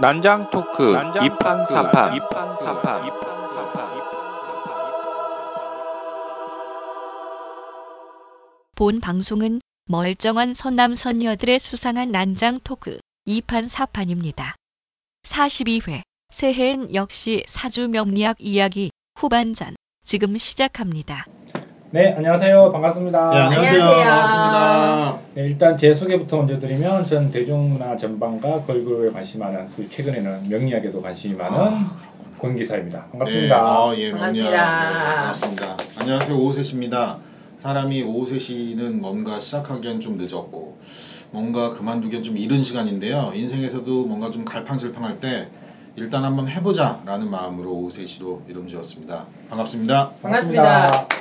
난장 토크 이판사판 본 방송은 멀쩡한 선남 선녀들의 수상한 난장 토크 2판 4판입니다. 42회 새해엔 역시 사주 명리학 이야기 후반전 지금 시작합니다. 네, 안녕하세요. 반갑습니다. 네, 안녕하세요. 안녕하세요. 반갑습니다. 네, 일단 제 소개부터 먼저 드리면 전 대중문화 전반과 걸그룹에 관심이 많은 최근에는 명리학에도 관심이 많은 권기사입니다. 반갑습니다. 네, 아, 예, 반갑습니다. 명리학. 네, 반갑습니다. 안녕하세요. 오세시입니다. 사람이 오세시는 뭔가 시작하기엔 좀 늦었고 뭔가 그만두기엔 좀 이른 시간인데요. 인생에서도 뭔가 좀 갈팡질팡할 때 일단 한번 해보자 라는 마음으로 오세시로 이름 지었습니다. 반갑습니다. 반갑습니다.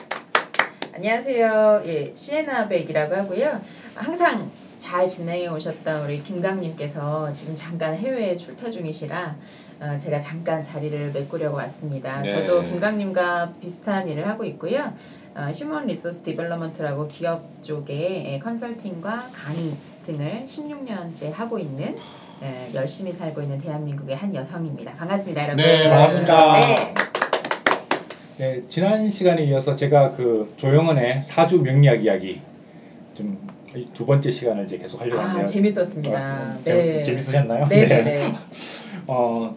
안녕하세요. 예, 시에나 백이라고 하고요. 항상 잘 진행해 오셨던 우리 김강님께서 지금 잠깐 해외에 출타 중이시라 어, 제가 잠깐 자리를 메꾸려고 왔습니다. 네. 저도 김강님과 비슷한 일을 하고 있고요. 어, human resource development라고 기업 쪽에 예, 컨설팅과 강의 등을 16년째 하고 있는 예, 열심히 살고 있는 대한민국의 한 여성입니다. 반갑습니다, 여러분. 네, 반갑습니다. 네. 네, 지난 시간에 이어서 제가 그 조영은의 사주 명리학 이야기 좀 두 번째 시간을 이제 계속 하려고 하는데요. 아, 재밌었습니다. 어, 네. 재,밌으셨나요 네, 네, 네. 어,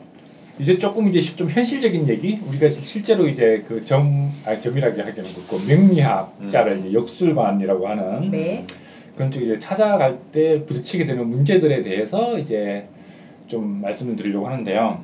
이제 조금 이제 좀 현실적인 얘기 우리가 실제로 이제 그 점, 아 점이라고 하기는 그렇고 명리학자를 이제 역술관이라고 하는 네. 그런 쪽 이제 찾아갈 때 부딪히게 되는 문제들에 대해서 이제 좀 말씀을 드리려고 하는데요.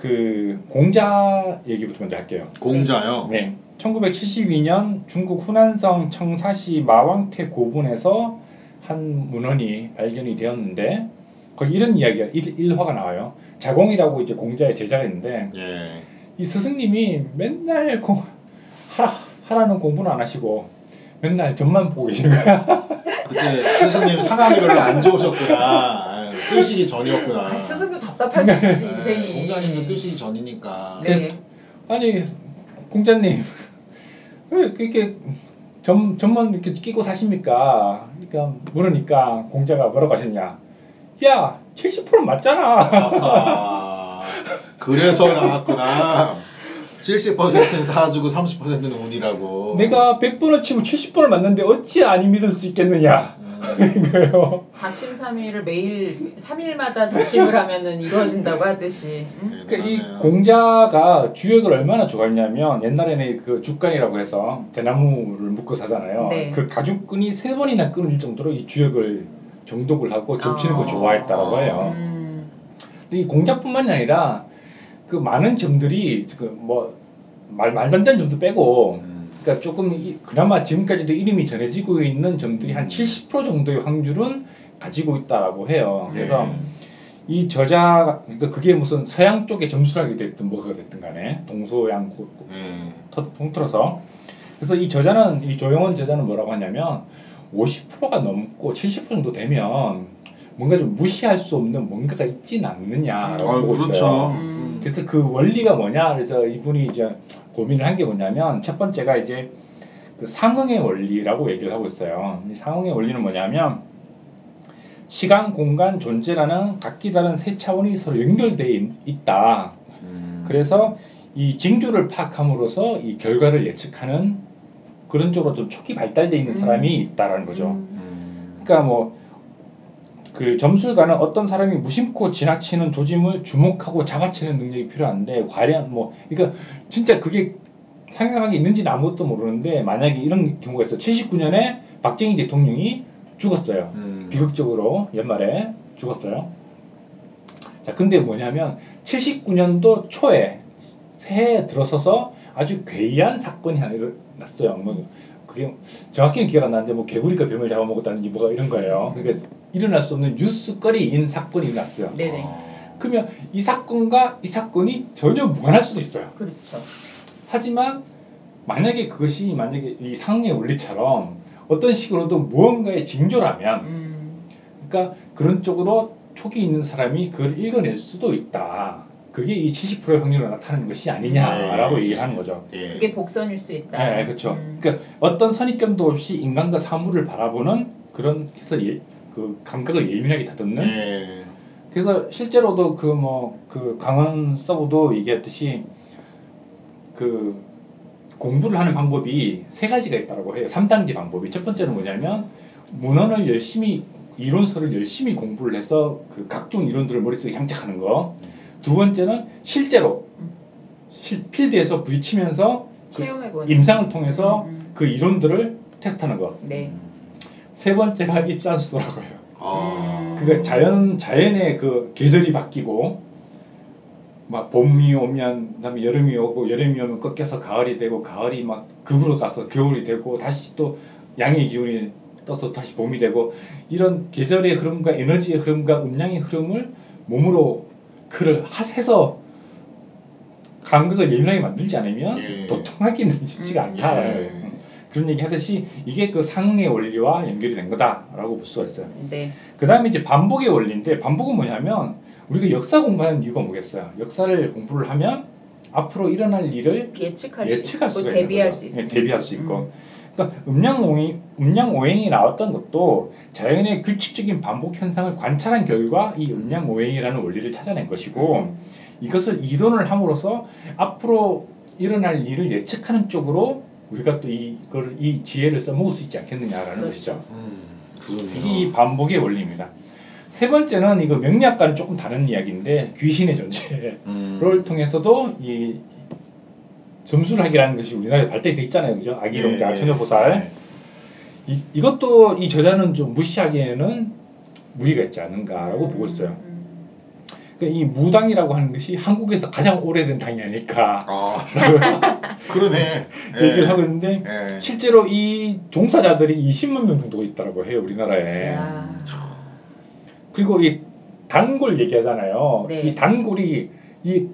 그 공자 얘기부터 먼저 할게요. 공자요. 네. 1972년 중국 후난성 청사시 마왕퇴 고분에서 한 문헌이 발견이 되었는데 거기 이런 이야기가 일, 일화가 나와요. 자공이라고 이제 공자의 제자가 있는데 예. 이 스승님이 맨날 공, 하라, 하라는 공부는 안 하시고 맨날 점만 보고 계시는 거야. 그때 스승님 상황이 별로 안 좋으셨구나. 뜨시기 전이었구나. 아, 스승도 답답할 수 있지 네, 인생이. 공자님도 뜨시기 전이니까. 네. 아니 공자님 왜 이렇게 점 점만 이렇게 끼고 사십니까? 그러니까 물으니까 공자가 뭐라고 하셨냐? 야, 70% 맞잖아. 아하, 그래서 나왔구나. 70%는 사주고 30%는 운이라고. 내가 100번을 치면 70번을 맞는데 어찌 아니 믿을 수 있겠느냐? 음, 그거예요. 작심삼일을 매일 3일마다 작심을 하면은 이루어진다고 하듯이. 응? 그러니까 이. 공자가 주역을 얼마나 좋아했냐면 옛날에는 그 죽간이라고 해서 대나무를 묶어 사잖아요. 네. 그 가죽끈이 세 번이나 끊어질 정도로 이 주역을 정독을 하고 점치는 걸 아. 좋아했다라고 해요. 음, 근데 이 공자뿐만이 아니라 그 많은 점들이 그뭐 말도 안 되는 점도 빼고 음, 그러니까 조금 이- 그나마 지금까지도 이름이 전해지고 있는 점들이 한 70% 정도의 확률은 가지고 있다라고 해요. 그래서 예. 이 저자 그러니까 그게 무슨 서양 쪽에 점수하게 됐든 뭐가 됐든 간에 동서양 고- 고- 예. 터- 통틀어서 그래서 이 저자는 이 조영원 저자는 뭐라고 하냐면 50%가 넘고 70% 정도 되면 뭔가 좀 무시할 수 없는 뭔가가 있지는 않느냐라고 아, 보고 그렇죠. 있어요. 음. 그래서 그 원리가 뭐냐? 그래서 이분이 이제 고민을 한 게 뭐냐면 첫 번째가 이제 그 상응의 원리라고 얘기를 하고 있어요. 이 상응의 원리는 뭐냐면 시간, 공간, 존재라는 각기 다른 세 차원이 서로 연결되어 있- 있다. 음. 그래서 이 징조를 파악함으로써 이 결과를 예측하는 그런 쪽으로 좀 초기 발달되어 있는 음. 사람이 있다라는 거죠. 음. 음. 그러니까 뭐 그 점술가는 어떤 사람이 무심코 지나치는 조짐을 주목하고 잡아채는 능력이 필요한데 과연 뭐 그러니까 진짜 그게 상상하게 있는지는 아무것도 모르는데 만약에 이런 경우가 있어. 79년에 박정희 대통령이 죽었어요. 음. 비극적으로 연말에 죽었어요. 자, 근데 뭐냐면 79년도 초에 새해에 들어서서 아주 괴이한 사건이 하나 일어났어요. 뭐 그게 정확히는 기억 안 나는데 뭐 개구리가 뱀을 잡아먹었다든지 뭐가 이런 거예요. 그러니까 일어날 수 없는 뉴스거리인 사건이 일어났어요. 네네. 어. 그러면 이 사건과 이 사건이 전혀 무관할 수도 있어요. 그렇죠. 하지만 만약에 그것이 만약에 이 상의 원리처럼 어떤 식으로도 무언가의 징조라면 음, 그러니까 그런 쪽으로 촉이 있는 사람이 그걸 읽어낼 수도 있다. 그게 이 70%의 확률로 나타나는 것이 아니냐라고 네. 얘기를 하는 거죠. 예. 그게 복선일 수 있다. 네, 그렇죠. 음. 그러니까 어떤 선입견도 없이 인간과 사물을 바라보는 그런 해서 예, 그 감각을 예민하게 다듬는 예. 그래서 실제로도 그 뭐 그 강원 서부도 얘기했듯이 그 공부를 하는 방법이 세 가지가 있다고 해요. 3단계 방법이. 첫 번째는 뭐냐면 문헌을 열심히 이론서를 열심히 공부를 해서 그 각종 이론들을 머릿속에 장착하는 거. 두 번째는 실제로 실, 필드에서 부딪히면서 체험해보는 임상을 통해서 음, 음. 그 이론들을 테스트하는 거. 네. 세 번째가 입산수도라고요. 아. 그러니까 자연 자연의 그 계절이 바뀌고 막 봄이 오면 그다음에 여름이 오고 여름이 오면 꺾여서 가을이 되고 가을이 막 극으로 가서 겨울이 되고 다시 또 양의 기운이 떠서 다시 봄이 되고 이런 계절의 흐름과 에너지의 흐름과 음량의 흐름을 몸으로 그를 하- 해서 감각을 예민하게 만들지 않으면 예. 도통하기는 쉽지가 음. 않다. 예. 그런 얘기 하듯이 이게 그 상응의 원리와 연결이 된 거다라고 볼 수가 있어요. 네. 그 다음에 이제 반복의 원리인데 반복은 뭐냐면 우리가 역사 공부하는 이유가 뭐겠어요? 역사를 공부를 하면 앞으로 일어날 일을 예측할, 예측할 수 있고 대비할. 수 예, 있어요. 대비할 수 있고. 그러니까 음양 오행, 음양 오행이 나왔던 것도 자연의 규칙적인 반복 현상을 관찰한 결과 이 음양 오행이라는 원리를 찾아낸 것이고 이것을 이론을 함으로써 앞으로 일어날 일을 예측하는 쪽으로 우리가 또 이걸 이 지혜를 써먹을 수 있지 않겠느냐라는 그렇죠. 것이죠. 음, 그러네요. 이게 이 반복의 원리입니다. 세 번째는 이거 명리학과는 조금 다른 이야기인데 귀신의 존재를 음. 통해서도 이 점술학이라는 것이 우리나라에 발달이 돼 있잖아요, 그죠? 아기 동자, 예, 처녀 보살. 예. 이, 이것도 이 저자는 좀 무시하기에는 무리가 있지 않은가라고 보고 있어요. 음, 그러니까 이 무당이라고 하는 것이 한국에서 가장 오래된 당이 아닐까 아, 그러네. 예. 얘기를 하고 있는데 예. 실제로 이 종사자들이 20만 명 정도 있다고 해요, 우리나라에. 야. 그리고 이 단골 얘기하잖아요. 네. 이 단골이 이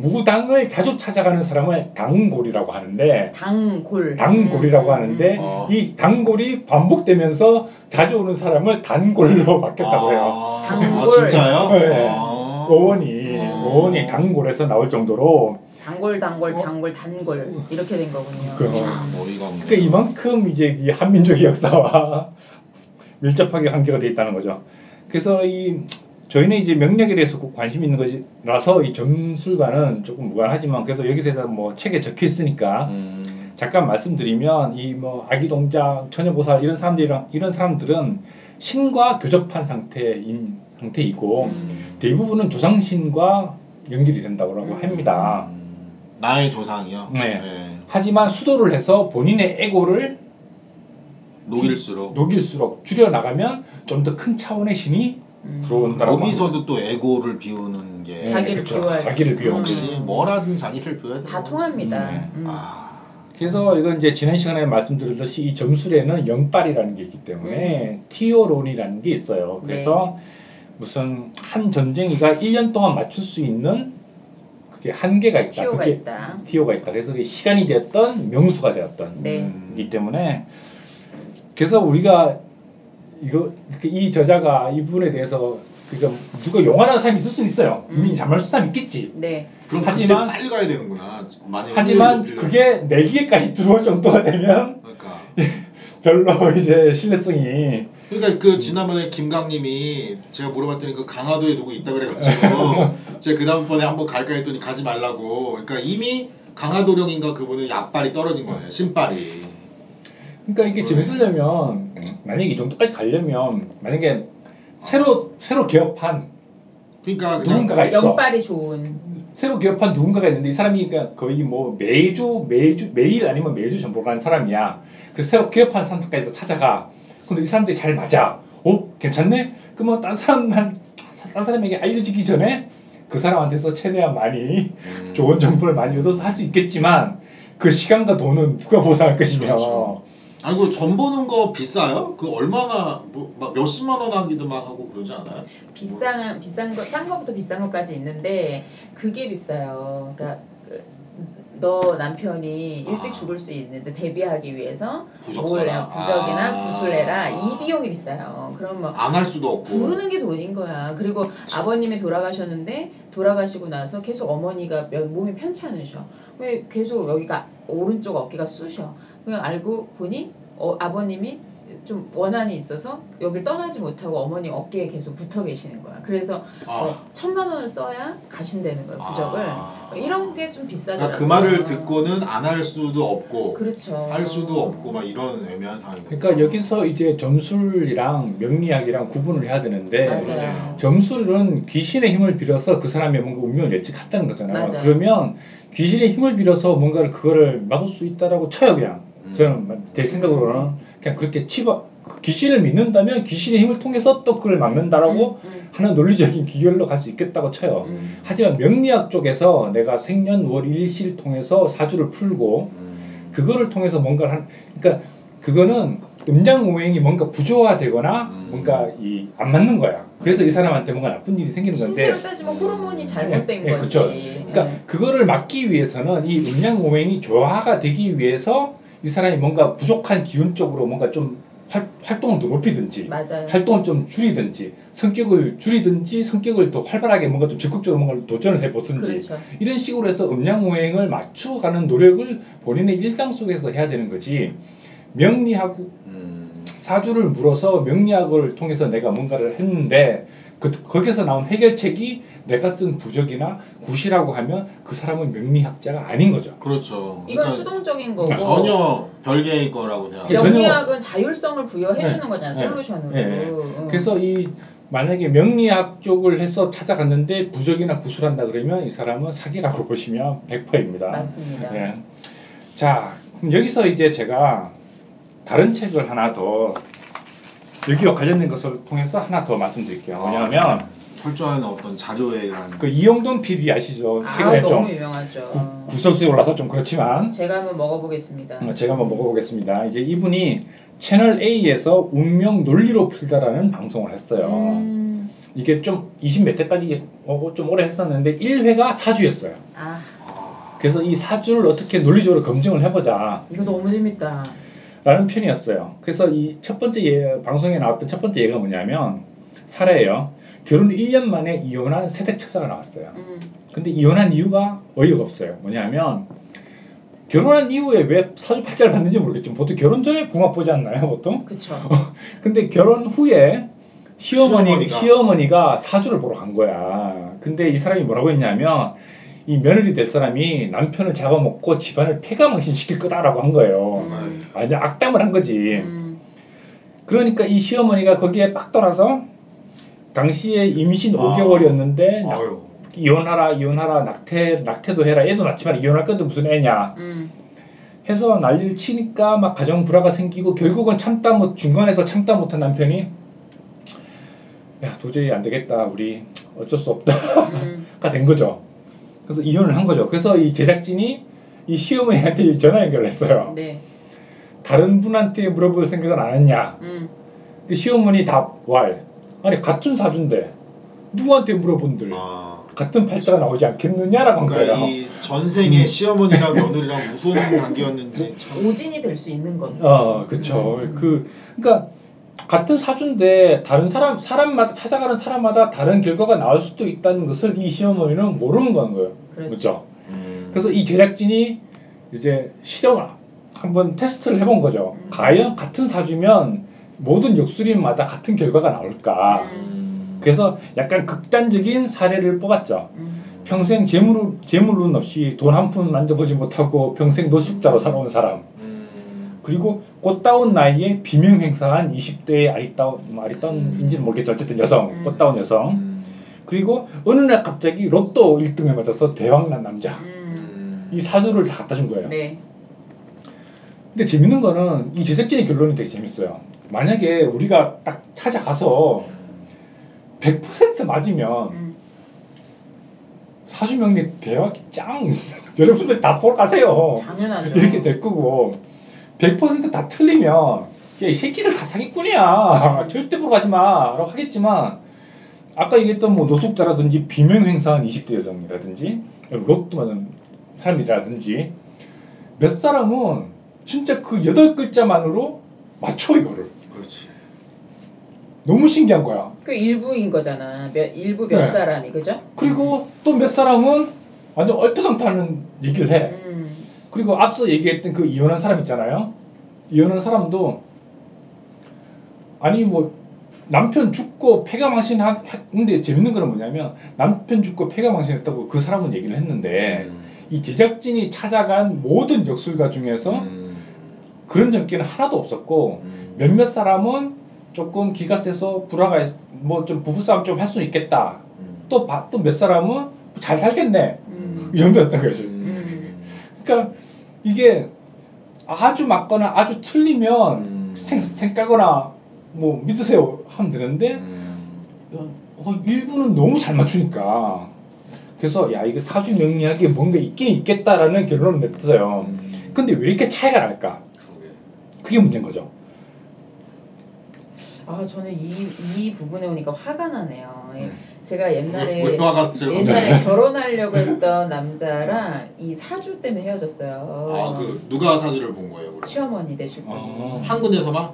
무당을 자주 찾아가는 사람을 단골이라고 하는데 당골. 단골이라고 음, 하는데 음. 이 단골이 반복되면서 자주 오는 사람을 단골로 바뀌었다고 해요. 아. 아, 진짜요? 네. 아. 오원이 음. 오원이 단골에서 나올 정도로 단골 단골 단골 단골 이렇게 된 거군요. 그- 없네. 그러니까 이만큼 이제 이 한민족의 역사와 밀접하게 관계가 돼 있다는 거죠. 그래서 이 저희는 이제 명력에 대해서 꼭 관심 있는 것이라서 이 점술과는 조금 무관하지만 그래도 여기 대해서 뭐 책에 적혀 있으니까 음. 잠깐 말씀드리면 이 뭐 아기 동작, 처녀보살 이런 사람들이랑 이런 사람들은 신과 교접한 상태인 상태이고 음. 대부분은 조상신과 연결이 된다고 음. 합니다. 음. 나의 조상이요. 네. 예. 하지만 수도를 해서 본인의 에고를 녹일수록 녹일수록 줄여 나가면 좀 더 큰 차원의 신이 음. 들어온다라고 여기서도 또 에고를 비우는 게 네, 자기를 그렇죠. 비워야 자기를 역시 음. 뭐라든 자기를 비워야. 다 통합니다. 네. 음. 아. 그래서 이건 이제 지난 시간에 말씀드렸듯이 이 점술에는 영빨이라는 게 있기 때문에 티오론이라는 게 있어요. 그래서 무슨 한 전쟁이가 1년 동안 맞출 수 있는 그게 한계가 있다. 티오가 그게 있다. 티오가 있다. 그래서 그게 시간이 되었던 명수가 되었던 네. 음. 이기 때문에 그래서 우리가 이거 이렇게 이 저자가 이 부분에 대해서 그러니까 누가 용하는 사람이 있을 수 있어요. 이미 음. 잘말 수 사람 있겠지. 네. 그럼 하지만- 그때 빨리 가야 되는구나. 하지만. 그게 내기에까지 들어올 정도가 되면 그러니까 별로 이제 신뢰성이 그러니까 그 지난번에 김강님이 제가 물어봤더니 그 강화도에 누구 있다 그래가지고 제가 그 다음번에 한번 갈까 했더니 가지 말라고. 그러니까 이미 강화도령인가 그분은 약발이 떨어진 거예요. 신발이. 그러니까 이게 네. 재밌으려면 만약에 이 정도까지 가려면 만약에 새로 새로 개업한 그러니까 누군가가 있어. 영빨이 좋은. 새로 개업한 누군가가 있는데 이 사람이 그러니까 거의 뭐 매주 매주 매일 아니면 매주 전보를 가는 사람이야. 그래서 새로 개업한 사람들까지도 찾아가. 근데 이 사람들이 잘 맞아. 어 괜찮네? 그러면 딴 사람만 딴 사람에게 알려지기 전에 그 사람한테서 최대한 많이 음. 좋은 정보를 많이 얻어서 할 수 있겠지만 그 시간과 돈은 누가 보상할 것이며 그렇죠. 아니 그전 보는 거 비싸요? 그 얼마나 뭐막 몇십만 원 하기도 막 하고 그러지 않아요? 비싼 비싼 거 싼 거부터 비싼 것까지 있는데 그게 비싸요. 그러니까 그, 너 남편이 일찍 아. 죽을 수 있는데 대비하기 위해서 부적 뭘 써라. 부적이나 아. 구슬 내라 이 비용이 비싸요. 그럼 뭐안할 수도 없고. 부르는 게 돈인 거야. 그리고 아버님이 돌아가셨는데 돌아가시고 나서 계속 어머니가 몇- 몸이 편찮으셔. 왜 계속 여기가 오른쪽 어깨가 쑤셔. 그냥 알고 보니 어, 아버님이 좀 원한이 있어서 여길 떠나지 못하고 어머니 어깨에 계속 붙어 계시는 거야. 그래서 아. 어, 천만 원을 써야 가신다는 거야 부적을. 아. 이런 게 좀 비싸더라고요. 그러니까 그 말을 듣고는 안 할 수도 없고 그렇죠. 할 수도 없고 막 이런 애매한 거예요. 그러니까 여기서 이제 점술이랑 명리학이랑 구분을 해야 되는데 맞아요. 점술은 귀신의 힘을 빌어서 그 사람의 뭔가 운명을 예측한다는 거잖아요. 맞아요. 그러면 귀신의 힘을 빌어서 뭔가를 그거를 막을 수 있다라고 쳐요 그냥. 음. 저는 제 생각으로는 그냥 그렇게 치봐 귀신을 믿는다면 귀신의 힘을 통해서 또 그걸 막는다라고 음, 음, 하는 논리적인 기결로 갈 수 있겠다고 쳐요. 음. 하지만 명리학 쪽에서 내가 생년월 일시를 통해서 사주를 풀고 음. 그거를 통해서 뭔가를 한 그러니까 그거는 음양 오행이 뭔가 부조화되거나 음. 뭔가 이 안 맞는 거야. 그래서 이 사람한테 뭔가 나쁜 일이 생기는 건데 신체로 따지면 호르몬이 잘못된 네, 거지. 그쵸. 그러니까 네. 그거를 막기 위해서는 이 음양 오행이 조화가 되기 위해서 이 사람이 뭔가 부족한 기운 쪽으로 뭔가 좀 활, 활동을 더 높이든지 맞아요. 활동을 좀 줄이든지 성격을 줄이든지 성격을 더 활발하게 뭔가 좀 적극적으로 뭔가 도전을 해보든지 그렇죠. 이런 식으로 해서 음양 오행을 맞춰가는 노력을 본인의 일상 속에서 해야 되는 거지 명리학 음. 사주를 물어서 명리학을 통해서 내가 뭔가를 했는데 그, 거기서 나온 해결책이 내가 쓴 부적이나 굿이라고 하면 그 사람은 명리학자가 아닌 거죠. 그렇죠. 이건 그러니까 수동적인 거고 전혀 별개의 거라고 생각해요. 전혀- 명리학은 자율성을 부여해 네. 주는 거잖아 네. 솔루션으로. 네. 응. 그래서 이 만약에 명리학 쪽을 해서 찾아갔는데 부적이나 구술한다 그러면 이 사람은 사기라고 보시면 100%입니다. 맞습니다. 예. 자, 그럼 여기서 이제 제가 다른 책을 하나 더 여기와 관련된 것을 통해서 하나 더 말씀드릴게요. 뭐냐면 아, 철저한 어떤 자료에 의한 그 이용돈 PD 아시죠? 아 최근에 너무 좀 유명하죠. 구설수에 올라서 좀 그렇지만 제가 한번 먹어보겠습니다. 어, 제가 한번 먹어보겠습니다. 이제 이분이 채널 A에서 운명 논리로 풀다라는 방송을 했어요. 음, 이게 좀 20몇 회까지 어, 좀 오래 했었는데 1회가 사주였어요. 아 그래서 이 사주를 어떻게 논리적으로 검증을 해보자. 이거 너무 재밌다. 라는 편이었어요. 그래서 이 첫 번째 예, 방송에 나왔던 첫 번째 예가 뭐냐면 사례예요. 결혼 1년 만에 이혼한 새댁 처자가 나왔어요. 음, 근데 이혼한 이유가 어이가 없어요. 뭐냐면 결혼한 이후에 왜 사주 팔자를 받는지 모르겠지만 보통 결혼 전에 궁합 보지 않나요, 보통? 그쵸. 근데 결혼 후에 시어머니 시어머니가. 시어머니가 사주를 보러 간 거야. 근데 이 사람이 뭐라고 했냐면 이 며느리 될 사람이 남편을 잡아먹고 집안을 폐가망신 시킬 거다라고 한 거예요. 음, 완전 악담을 한 거지. 음, 그러니까 이 시어머니가 거기에 빡 돌아서 당시에 임신 아. 5개월이었는데 아유. 이혼하라 이혼하라 낙태 낙태도 해라 애도 낳지만 이혼할 건데 무슨 애냐 음, 해서 난리를 치니까 막 가정 불화가 생기고 결국은 참다 못 중간에서 참다 못한 남편이 야 도저히 안 되겠다 우리 어쩔 수 없다가 음, 된 거죠. 그래서 이혼을 한 거죠. 그래서 이 제작진이 이 시어머니한테 전화 연결을 했어요. 네. 다른 분한테 물어볼 생각은 안 했냐? 음, 그 시어머니 답 왈. 아니 같은 사주인데 누구한테 물어본들 아. 같은 팔자가 나오지 않겠느냐라고 한 그러니까 거예요. 이 전생의 시어머니랑 며느리랑 무슨 관계였는지 참. 오진이 될 수 있는 건. 어, 그쵸. 음. 그, 그러니까 같은 사주인데 다른 사람 사람마다 찾아가는 사람마다 다른 결과가 나올 수도 있다는 것을 이 시어머니는 모르는 건 거예요. 그렇죠. 그렇죠. 음. 그래서 이 제작진이 이제 실험을 한번 테스트를 해본 거죠. 음. 과연 같은 사주면 모든 역술인마다 같은 결과가 나올까. 음. 그래서 약간 극단적인 사례를 뽑았죠. 음, 평생 재물 재물운 없이 돈 한 푼 만져보지 못하고 평생 노숙자로 살아온 사람. 음. 그리고 꽃다운 나이에 비명 행사한 20대의 아리따운 뭐 아리따운인지는 모르겠죠. 어쨌든 여성, 음. 꽃다운 여성. 음. 그리고 어느 날 갑자기 로또 1등을 맞아서 대박난 남자. 음, 음. 이 사주를 다 갖다 준 거예요. 네. 근데 재밌는 거는 이 제작진의 결론이 되게 재밌어요. 만약에 우리가 딱 찾아가서 100% 맞으면 음, 사주 명리 대박 짱 여러분들 다 보러 가세요. 당연하죠. 이렇게 될 거고 100%다 틀리면 야이 새끼들 다 사기꾼이야 음. 절대 보러 가지 마라고 하겠지만 아까 얘기했던 뭐 노숙자라든지 비명 행사한 20대 여성이라든지 로또 맞은 사람이라든지 몇 사람은 진짜 그 여덟 글자만으로 맞춰 이거를 그렇지. 너무 신기한 거야 그 일부인 거잖아. 몇 일부 몇 네. 사람이 그죠? 그리고 또 몇 사람은 완전 얼토당토하는 얘기를 해 음, 그리고 앞서 얘기했던 그 이혼한 사람 있잖아요. 이혼한 사람도 아니 뭐 남편 죽고 폐가망신 하- 했는데 재밌는 거는 뭐냐면 남편 죽고 폐가망신했다고 그 사람은 얘기를 했는데 음. 이 제작진이 찾아간 모든 역술가 중에서 음. 그런 점괘는 하나도 없었고 음. 몇몇 사람은 조금 기가 세서 불화가 뭐 좀 부부싸움 좀 할 수 있겠다. 음. 또또몇 사람은 잘 살겠네. 음. 이 정도였던 거지. 음. 그러니까 이게 아주 맞거나 아주 틀리면 음. 생, 생까거나 뭐 믿으세요 하면 되는데 음. 어, 일부는 너무 잘 맞추니까 그래서 야 이거 사주 명리학에 뭔가 있긴 있겠다라는 결론을 냈어요. 음. 근데 왜 이렇게 차이가 날까? 그게 문제인 거죠. 아 저는 이, 이 부분에 오니까 화가 나네요. 예, 음. 제가 옛날에 왜 화갔죠? 옛날에 결혼하려고 했던 남자랑 이 사주 때문에 헤어졌어요. 아 그 누가 사주를 본 거예요, 그럼? 시어머니 되실 분이 어. 한 군데서만?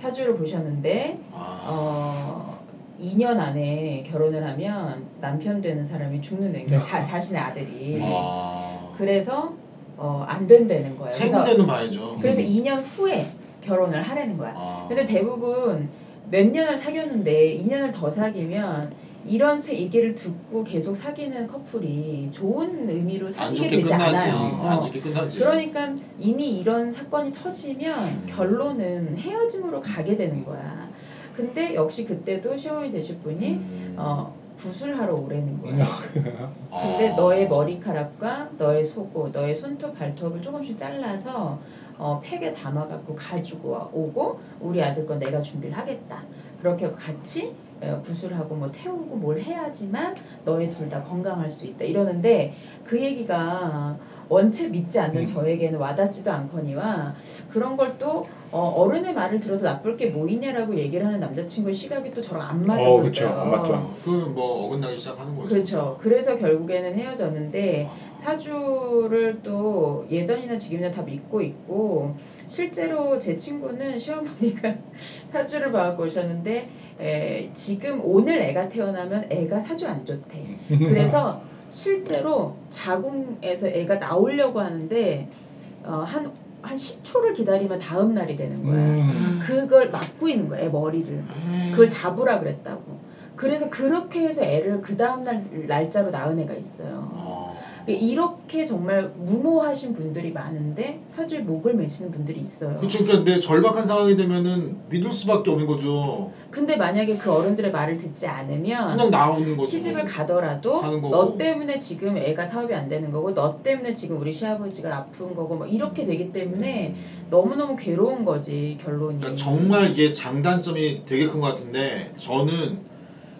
사주를 보셨는데 아. 어 2년 안에 결혼을 하면 남편 되는 사람이 죽는다. 그러니까 자, 자신의 아들이. 아. 그래서 어, 안 된다는 거예요. 세 그래서, 군데는 봐야죠. 그래서 음. 2년 후에 결혼을 하라는 거야. 아. 근데 대부분 몇 년을 사귀었는데 2년을 더 사귀면 이런 수- 얘기를 듣고 계속 사귀는 커플이 좋은 의미로 안 사귀게 좋게 되지 끝나지. 않아요. 안 어. 좋게 끝나지. 그러니까 이미 이런 사건이 터지면 음. 결론은 헤어짐으로 가게 되는 거야. 근데 역시 그때도 시어머니 되실 분이 음. 어, 구술하러 오라는 거야. 근데 아. 너의 머리카락과 너의 속옷, 너의 손톱, 발톱을 조금씩 잘라서 어, 팩에 담아갖고 가지고 와- 오고 우리 아들 건 내가 준비를 하겠다. 그렇게 같이 어, 구술하고 뭐 태우고 뭘 해야지만 너희 둘 다 건강할 수 있다. 이러는데 그 얘기가 원체 믿지 않는 음. 저에게는 와닿지도 않거니와 그런 걸또 어, 른의 말을 들어서 나쁠 게 뭐 있냐라고 얘기를 하는 남자친구의 시각이 또 저랑 안 맞았었어요. 어, 그쵸. 안 맞죠. 그뭐 어긋나기 시작하는 거죠. 그렇죠. 그래서 결국에는 헤어졌는데 사주를 또 예전이나 지금이나 다 믿고 있고 실제로 제 친구는 시어머니가 사주를 봐갖고 오셨는데 에, 지금 오늘 애가 태어나면 애가 사주 안 좋대. 그래서 실제로 자궁에서 애가 나오려고 하는데 어, 한, 한 10초를 기다리면 다음 날이 되는 거야. 음. 그걸 막고 있는 거야, 애 머리를. 음. 그걸 잡으라 그랬다고. 그래서 그렇게 해서 애를 그 다음 날 날짜로 낳은 애가 있어요. 어. 이렇게 정말 무모하신 분들이 많은데 사주에 목을 매시는 분들이 있어요. 그렇죠. 그러니까 내 절박한 상황이 되면은 믿을 수밖에 없는 거죠. 근데 만약에 그 어른들의 말을 듣지 않으면 그냥 나오는 거죠. 시집을 가더라도. 너 때문에 지금 애가 사업이 안 되는 거고 너 때문에 지금 우리 시아버지가 아픈 거고 뭐 이렇게 되기 때문에 너무너무 괴로운 거지 결론이. 그러니까 정말 이게 장단점이 되게 큰 것 같은데 저는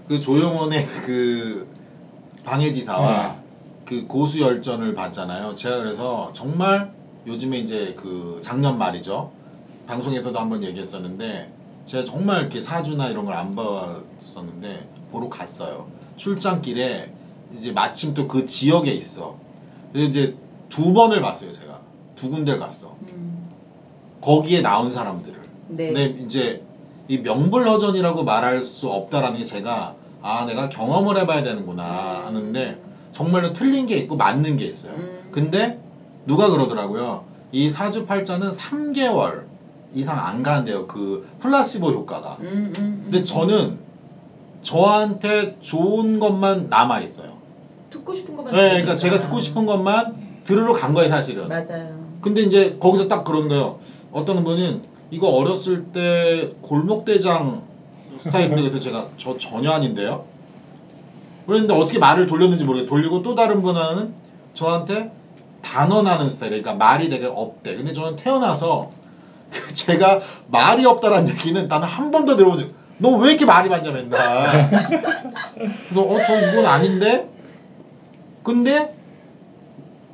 그 조영원의 그 방해지사와 네. 그 고수 열전을 봤잖아요. 제가 그래서 정말 요즘에 이제 그 작년 말이죠. 방송에서도 한번 얘기했었는데 제가 정말 이렇게 사주나 이런 걸 안 봤었는데 보러 갔어요. 출장길에 이제 마침 또 그 지역에 있어. 그래서 이제 두 번을 봤어요. 제가 두 군데를 갔어. 음, 거기에 나온 사람들을. 네. 근데 이제 이 명불허전이라고 말할 수 없다라는 게 제가 아 내가 경험을 해봐야 되는구나 하는데 정말로 틀린 게 있고 맞는 게 있어요. 음. 근데 누가 그러더라고요. 이 사주팔자는 3개월 이상 안 가는데요. 그 플라시보 효과가. 음, 음, 음. 근데 저는 저한테 좋은 것만 남아 있어요. 듣고 싶은 것만. 네, 그러니까. 제가 듣고 싶은 것만 들으러 간 거예요, 사실은. 맞아요. 근데 이제 거기서 딱 그러는 거예요. 어떤 분은 이거 어렸을 때 골목대장 스타일인데 그래서 제가 저 전혀 아닌데요. 그랬는데 어떻게 말을 돌렸는지 모르겠어요. 돌리고 또 다른 분은 저한테 단언하는 스타일. 그러니까 말이 되게 없대. 근데 저는 태어나서 제가 말이 없다라는 얘기는 나는 한 번도 들어본 적. 너왜 이렇게 말이 많냐 맨날. 그래서 어 저 이건 아닌데. 근데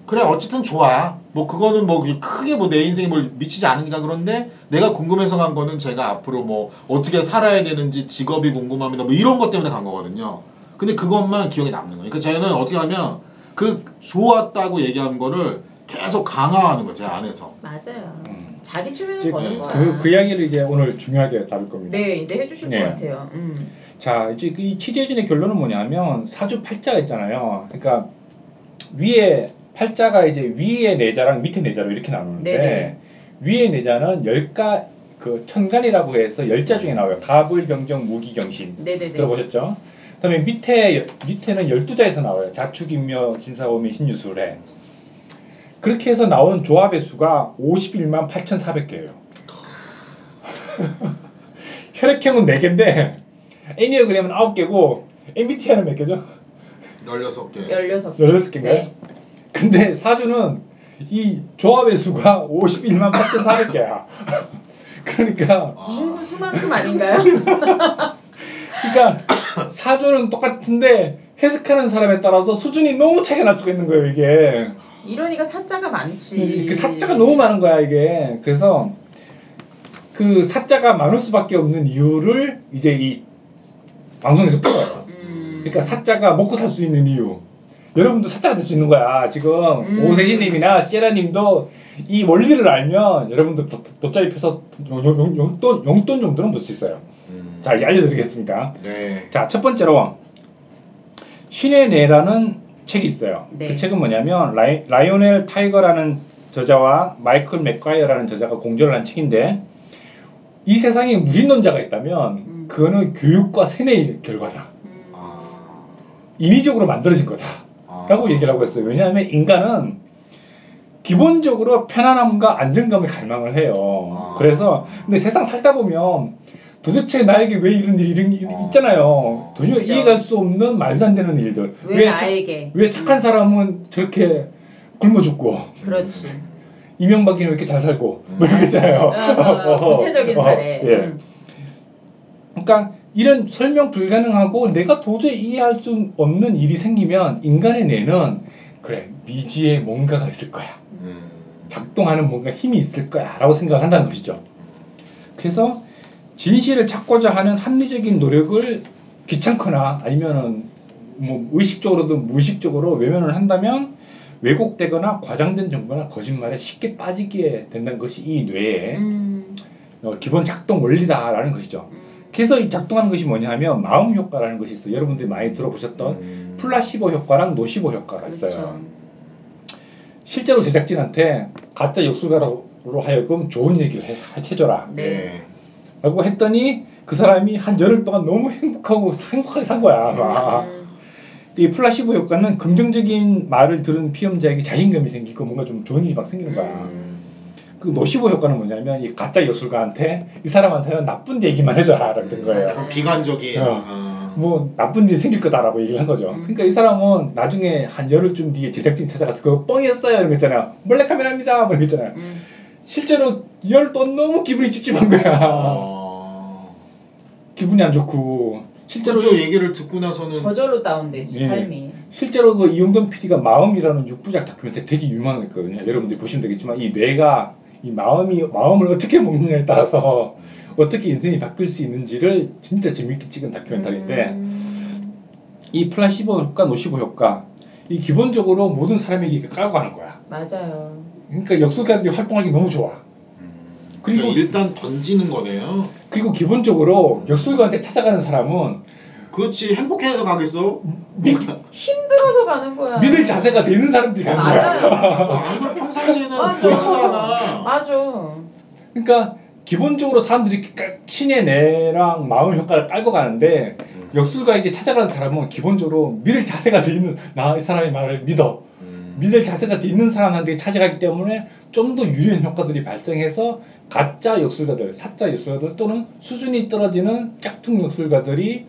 그래 어쨌든 좋아. 뭐 그거는 뭐 크게 뭐 내 인생에 뭘 미치지 않으니까 그런데 내가 궁금해서 간 거는 제가 앞으로 뭐 어떻게 살아야 되는지 직업이 궁금합니다. 뭐 이런 것 때문에 간 거거든요. 근데 그것만 기억에 남는 거예요. 그러니까 저는 어떻게 하면 그 좋았다고 얘기한 거를 계속 강화하는. 제 안에서. 맞아요. 음. 자기 최면을 거는 거야. 그, 그 이야기를 이제 오늘 중요하게 다룰 겁니다. 네, 이제 해주실 네. 것 같아요. 음. 자, 이제 그이 취재진의 결론은 뭐냐면 사주 팔자가 있잖아요. 그러니까 위에 팔자가 이제 위에 내자랑 밑에 내자로 이렇게 나누는데 네네. 위에 내자는 열가 그 천간이라고 해서 열자 중에 나와요. 가불 병정 무기 경신 네네네. 들어보셨죠? 그다음에 밑에 밑에는 열두 자에서 나와요. 자축인묘 진사오미 신유술에 그렇게 해서 나온 조합의 수가 51만 8,400개예요. 혈액형은 4개인데 애니어그램은 9개고 MBTI는 몇 개죠? 16개. 16개. 16개인가요? 네. 근데 사주는 이 조합의 수가 51만 8,400개야. 그러니까 아. 인구 수만큼 아닌가요? 그러니까 사주는 똑같은데 해석하는 사람에 따라서 수준이 너무 차이가 날 수가 있는 거예요, 이게. 이러니까 사자가 많지. 그 사자가 너무 많은 거야, 이게. 그래서 그 사자가 많을 수밖에 없는 이유를 이제 이 방송에서 풀어요. 음. 그러니까 사자가 먹고 살 수 있는 이유. 여러분도 사자가 될 수 있는 거야. 지금 음. 오세시님이나 시에라님도 이 원리를 알면 여러분도 돗- 돗자리 펴서 용- 용돈 용돈 정도는 볼수 있어요. 음. 자, 이제 알려드리겠습니다. 네. 자, 첫 번째로 신의 뇌라는 책이 있어요. 네. 그 책은 뭐냐면 라이, 라이오넬 타이거라는 저자와 마이클 맥과이어라는 저자가 공저를 한 책인데 이 세상에 무신론자가 있다면 음. 그거는 교육과 세뇌의 결과다. 음. 아. 인위적으로 만들어진 거다. 아. 라고 얘기를 하고 있어요. 왜냐하면 인간은 기본적으로 편안함과 안정감을 갈망을 해요. 아. 그래서 근데 세상 살다 보면 도대체 나에게 왜 이런 일이 이런 일이 아. 있잖아요. 전혀 그죠. 이해갈 수 없는 말도 안 되는 일들. 왜 착- 나에게? 왜 착한 사람은 저렇게 굶어 죽고 그렇지. 이명박이는 왜 이렇게 잘 살고 뭐 이런 거 있잖아요. 어, 구체적인 어, 사례. 예. 음. 그러니까 이런 설명 불가능하고 내가 도저히 이해할 수 없는 일이 생기면 인간의 뇌는 그래 미지에 뭔가가 있을 거야. 음. 작동하는 뭔가 힘이 있을 거야라고 생각을 한다는 것이죠. 그래서 진실을 찾고자 하는 합리적인 노력을 귀찮거나 아니면은 뭐 의식적으로든 무의식적으로 외면을 한다면 왜곡되거나 과장된 정보나 거짓말에 쉽게 빠지게 된다는 것이 이 뇌의 음. 어, 기본 작동 원리다라는 것이죠. 음. 그래서 이 작동하는 것이 뭐냐 하면 마음 효과라는 것이 있어요. 여러분들이 많이 들어보셨던 음. 플라시보 효과랑 노시보 효과가 있어요. 그렇죠. 실제로 제작진한테 가짜 역술가로 하여금 좋은 얘기를 해, 해줘라. 네. 네. 라고 했더니 그 사람이 한 열흘 동안 너무 행복하고 행복하게 산 거야. 막. 음. 이 플라시보 효과는 긍정적인 말을 들은 피험자에게 자신감이 생기고 뭔가 좀 좋은 일이 막 생기는 거야. 음. 그 노시보 효과는 뭐냐면 이 가짜 역술가한테 이 사람한테는 나쁜 얘기만 해줘라라고 된 거예요. 그 비관적인. 어. 아. 뭐 나쁜 일이 생길 거다라고 얘기를 한 거죠. 음. 그러니까 이 사람은 나중에 한 열흘쯤 뒤에 제작진 찾아가서 그거 뻥이었어요 이런 거 있잖아요. 몰래 카메라입니다 뭐 이런 거 있잖아요. 음. 실제로 동안 너무 기분이 찝찝한 거야. 아. 기분이 안 좋고 실제로 그렇죠. 얘기를 듣고 나서는 저절로 다운되지 예. 삶이. 실제로 그 이용돈 PD가 마음이라는 6부작 다큐멘터리 되게 유명했거든요. 여러분들이 보시면 되겠지만 이 뇌가 이 마음이 마음을 어떻게 먹느냐에 따라서 어떻게 인생이 바뀔 수 있는지를 진짜 재밌게 찍은 다큐멘터리인데 음. 이 플라시보 효과, 노시보 효과 이 기본적으로 모든 사람에게 깔고 가는 거야. 맞아요. 그러니까 역술가들이 활동하기 너무 좋아. 음. 그리고- 그러니까 일단 던지는 거네요. 그리고 기본적으로 역술가한테 찾아가는 사람은 그렇지 행복해서 가겠어? 믿, 힘들어서 가는 거야. 믿을 자세가 되는 사람들이 가는 거야. 맞아요. 맞아. 안 그럼 평상시에는 맞아. 그렇지도 않아. 맞아. 그러니까 기본적으로 사람들이 깔- 신의 뇌랑 마음 효과를 깔고 가는데 음. 역술가에게 찾아가는 사람은 기본적으로 믿을 자세가 돼 있는 나 이 사람의 말을 믿어 음. 믿을 자세가 돼 있는 사람한테 찾아가기 때문에 좀 더 유리한 효과들이 발생해서 가짜 역술가들, 사짜 역술가들 또는 수준이 떨어지는 짝퉁 역술가들이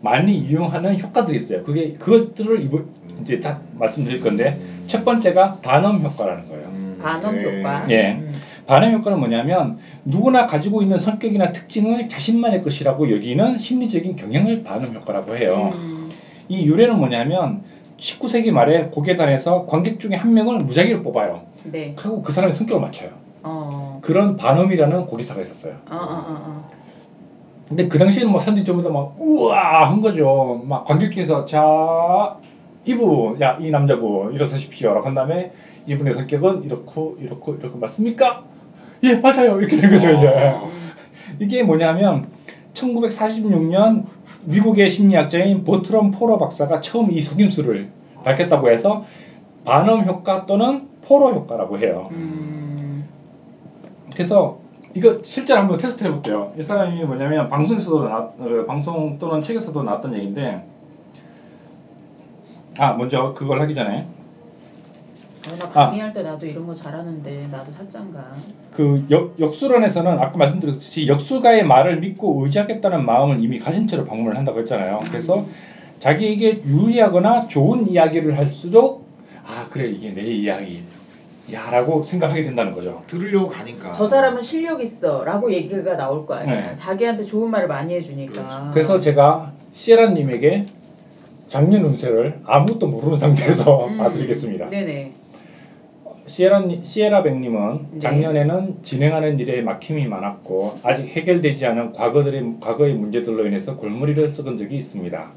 많이 이용하는 효과들이 있어요. 그게 그것들을 이번 이제 다 말씀드릴 건데 음. 첫 번째가 반음 효과라는 거예요. 음. 반음 네. 효과. 예. 음. 반응 효과는 뭐냐면 누구나 가지고 있는 성격이나 특징을 자신만의 것이라고 여기는 심리적인 경향을 반응 효과라고 해요. 음. 이 유래는 뭐냐면 19세기 말에 고개단에서 관객 중에 한 명을 무작위로 뽑아요. 네. 하고 그 사람의 성격을 맞춰요. 어. 그런 반음이라는 고기사가 있었어요. 어, 어, 어, 근데 그 당시에는 뭐 사람들이 전부 다 막 우와 한 거죠. 막 관객 중에서 자 이분 야이 남자분 일어서십시오라고 한 다음에 이분의 성격은 이렇고 이렇고 이렇고 맞습니까? 예 맞아요 이렇게 된 거죠 이제. 어. 음. 이게 뭐냐면 1946년 미국의 심리학자인 보트럼 포로 박사가 처음 이 속임수를 밝혔다고 해서 반음 효과 또는 포로 효과라고 해요. 음. 그래서 이거 실제로 한번 테스트 해볼게요. 이 사람이 뭐냐면 방송에서도 나 어, 방송 또는 책에서도 나왔던 얘기인데 아 먼저 그걸 하기 전에 아, 나 강의할 때 나도 이런 거 잘하는데 나도 사장가. 그 역, 역술원에서는 아까 말씀드렸듯이 역술가의 말을 믿고 의지하겠다는 마음을 이미 가진 채로 방문을 한다고 했잖아요. 그래서 자기에게 유리하거나 좋은 이야기를 할수록 아 그래 이게 내 이야기 야라고 생각하게 된다는 거죠. 들으려고 가니까. 저 사람은 실력 있어라고 얘기가 나올 거 아니야. 네. 자기한테 좋은 말을 많이 해주니까. 그래서 제가 시에라님에게 작년 운세를 아무것도 모르는 상태에서 음. 봐드리겠습니다. 네네. 시에라 시에라백님은 네. 작년에는 진행하는 일에 막힘이 많았고 아직 해결되지 않은 과거들의 과거의 문제들로 인해서 골머리를 썩은 적이 있습니다.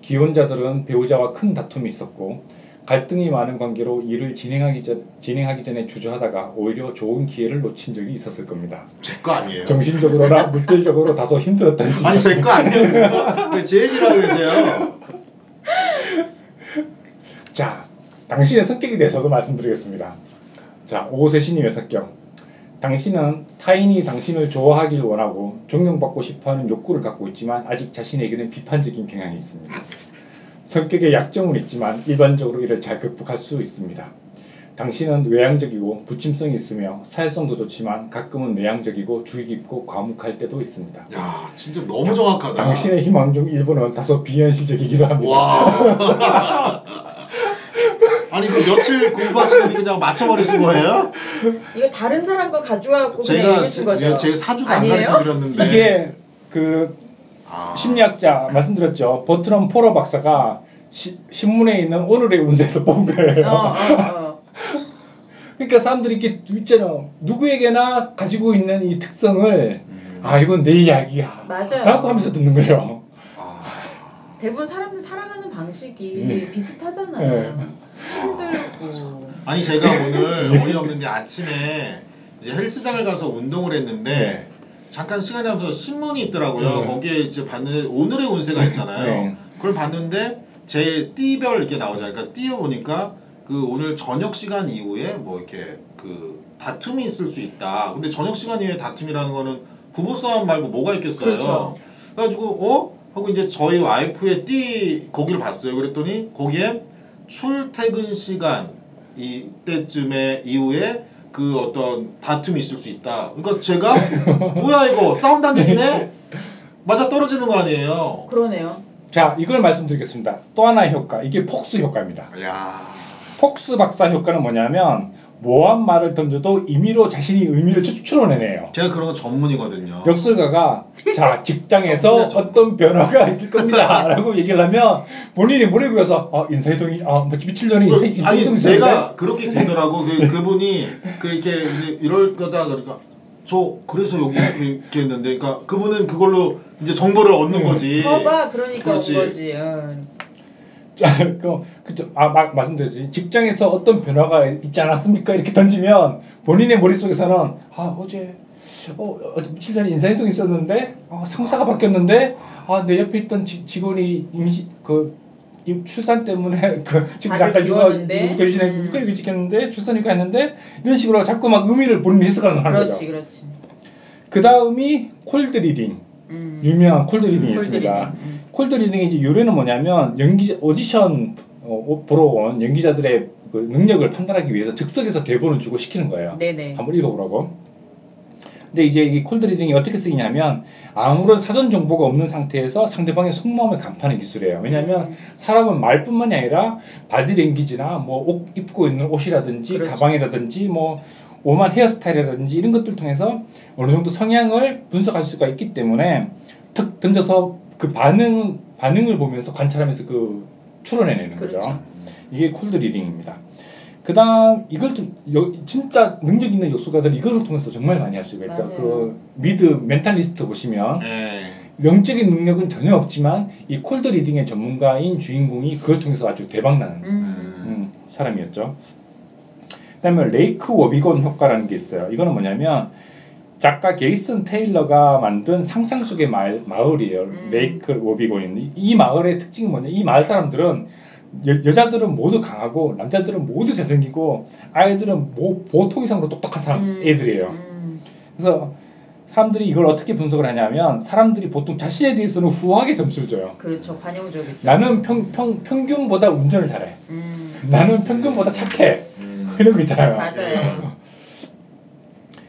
기혼자들은 배우자와 큰 다툼이 있었고 갈등이 많은 관계로 일을 진행하기 전 진행하기 전에 주저하다가 오히려 좋은 기회를 놓친 적이 있었을 겁니다. 제 거 아니에요. 정신적으로나 물질적으로 다소 힘들었던 시절. 아니 제 거 아니에요. 왜제 얘기라고 그러세요? 자, 당신의 성격에 대해서도 말씀드리겠습니다. 자, 오세시님의 성격. 당신은 타인이 당신을 좋아하길 원하고 존경받고 싶어하는 욕구를 갖고 있지만 아직 자신에게는 비판적인 경향이 있습니다. 성격에 약점은 있지만 일반적으로 이를 잘 극복할 수 있습니다. 당신은 외향적이고 부침성이 있으며 사회성도 좋지만 가끔은 내향적이고 주의 깊고 과묵할 때도 있습니다. 야 진짜 너무 정확하다. 당신의 희망 중 일부는 다소 비현실적이기도 합니다. 와. 아니 그 며칠 공부하시더니 그냥 맞춰버리신 거예요? 이거 다른 사람 거 가져와갖고 그냥 제가 읽으신 거죠? 제, 제 사주도 안 아니에요? 가르쳐 드렸는데 이게 그 아. 심리학자 말씀드렸죠. 버트럼 포러 박사가 시- 신문에 있는 오늘의 운세에서 본 거예요. 어, 어, 어. 그러니까 사람들이 이렇게 있잖아. 누구에게나 가지고 있는 이 특성을 음. 아 이건 내 이야기야. 맞아요. 라고 하면서 듣는 거죠. 아. 대부분 사람들 살아가는 방식이 네. 비슷하잖아요. 네. 힘들고. 아니 제가 오늘 어이없는데 아침에 이제 헬스장을 가서 운동을 했는데 잠깐 시간이 없어서 신문이 있더라고요. 네. 거기에 이제 봤는데 오늘의 운세가 있잖아요. 네. 그걸 봤는데 제 띠별 이렇게 나오잖아요. 그러니까 띄어 보니까 그 오늘 저녁 시간 이후에 뭐 이렇게 그 다툼이 있을 수 있다. 근데 저녁 시간 이후에 다툼이라는 거는 부부 싸움 말고 뭐가 있겠어요. 그렇죠. 그래가지고 어 하고 이제 저희 와이프의 띠 거기를 봤어요. 그랬더니 거기에 출퇴근 시간 이때쯤에 이후에 그 어떤 다툼이 있을 수 있다. 그러니까 제가 뭐야 이거 싸움단 얘기네. 맞아 떨어지는 거 아니에요. 그러네요. 자 이걸 말씀드리겠습니다. 또 하나의 효과 이게 폭스 효과입니다. 야. 폭스 박사 효과는 뭐냐면 모한 말을 던져도 임의로 자신이 의미를 추- 추론해내요. 제가 그런 거 전문이거든요. 역술가가 자 직장에서 전문이야, 전문. 어떤 변화가 있을 겁니다라고 얘기를 하면 본인이 머리 굴려서 아 인사이동이 아 며칠 전에 인사, 그, 아니 인사이동이 있었는데 내가 그렇게 되더라고 그 그분이 그 이렇게 이럴 거다 그러니까 저 그래서 여기 이렇게, 했는데 그러니까 그분은 그걸로 이제 정보를 얻는 거지. 봐봐, 그러니까 그렇지. 온 거지. 어. 자, 그, 그죠. 아, 마, 말씀드렸지. 직장에서 어떤 변화가 있지 않았습니까? 이렇게 던지면 본인의 머릿속에서는 아, 어제, 어, 어제 며칠 전에 인사이동이 있었는데, 아, 상사가 바뀌었는데, 아, 내 옆에 있던 지, 직원이 임시, 그, 임- 출산 때문에 그 지금 약간 육아 비웠는데? 육아 휴직했 음. 육아 휴직했는데 출산 육아 했는데 이런 식으로 자꾸 막 의미를 본인이 해석하는 하는 그렇지, 거죠. 그렇지. 그 다음이 cold reading 음. 유명한 cold reading이 cold 있습니다. reading. 음. cold reading의 이제 유래는 뭐냐면 연기 오디션 어, 보러 온 연기자들의 그 능력을 판단하기 위해서 즉석에서 대본을 주고 시키는 거예요. 네네. 한번 읽어보라고. 근데 이제 이 cold reading이 어떻게 쓰이냐면 아무런 사전 정보가 없는 상태에서 상대방의 속마음을 간파하는 기술이에요. 왜냐하면 음. 사람은 말뿐만이 아니라 바디 랭귀지나 뭐 옷 입고 있는 옷이라든지 그렇죠. 가방이라든지 뭐 오만 헤어스타일이라든지 이런 것들 통해서 어느 정도 성향을 분석할 수가 있기 때문에 툭 던져서 그 반응 반응을 보면서 관찰하면서 그 추론해내는 거죠. 그렇죠. 이게 cold reading입니다. 그다음 이걸 통 여- 진짜 능력 있는 역술가들 이것을 통해서 정말 많이 할 수가 있다. 맞아요. 그 미드 Mentalist 보시면 예. 영적인 능력은 전혀 없지만 이 cold reading의 전문가인 주인공이 그걸 통해서 아주 대박나는 음. 음, 사람이었죠. 그다음에 레이크 워비건 효과라는 게 있어요. 이거는 뭐냐면 작가 게이슨 테일러가 만든 상상 속의 마을, 마을이에요. 음. 레이크 워비건이 이 마을의 특징이 뭐냐? 이 마을 사람들은 여, 여자들은 모두 강하고 남자들은 모두 잘생기고 아이들은 뭐 보통 이상으로 똑똑한 사람 음. 애들이에요. 음. 그래서 사람들이 이걸 어떻게 분석을 하냐면 사람들이 보통 자신에 대해서는 후하게 점수를 줘요. 그렇죠. 관용적이죠. 나는 평, 평, 평균보다 운전을 잘해. 음, 나는 평균보다 착해. 음. 이런 거 있잖아요. 맞아요.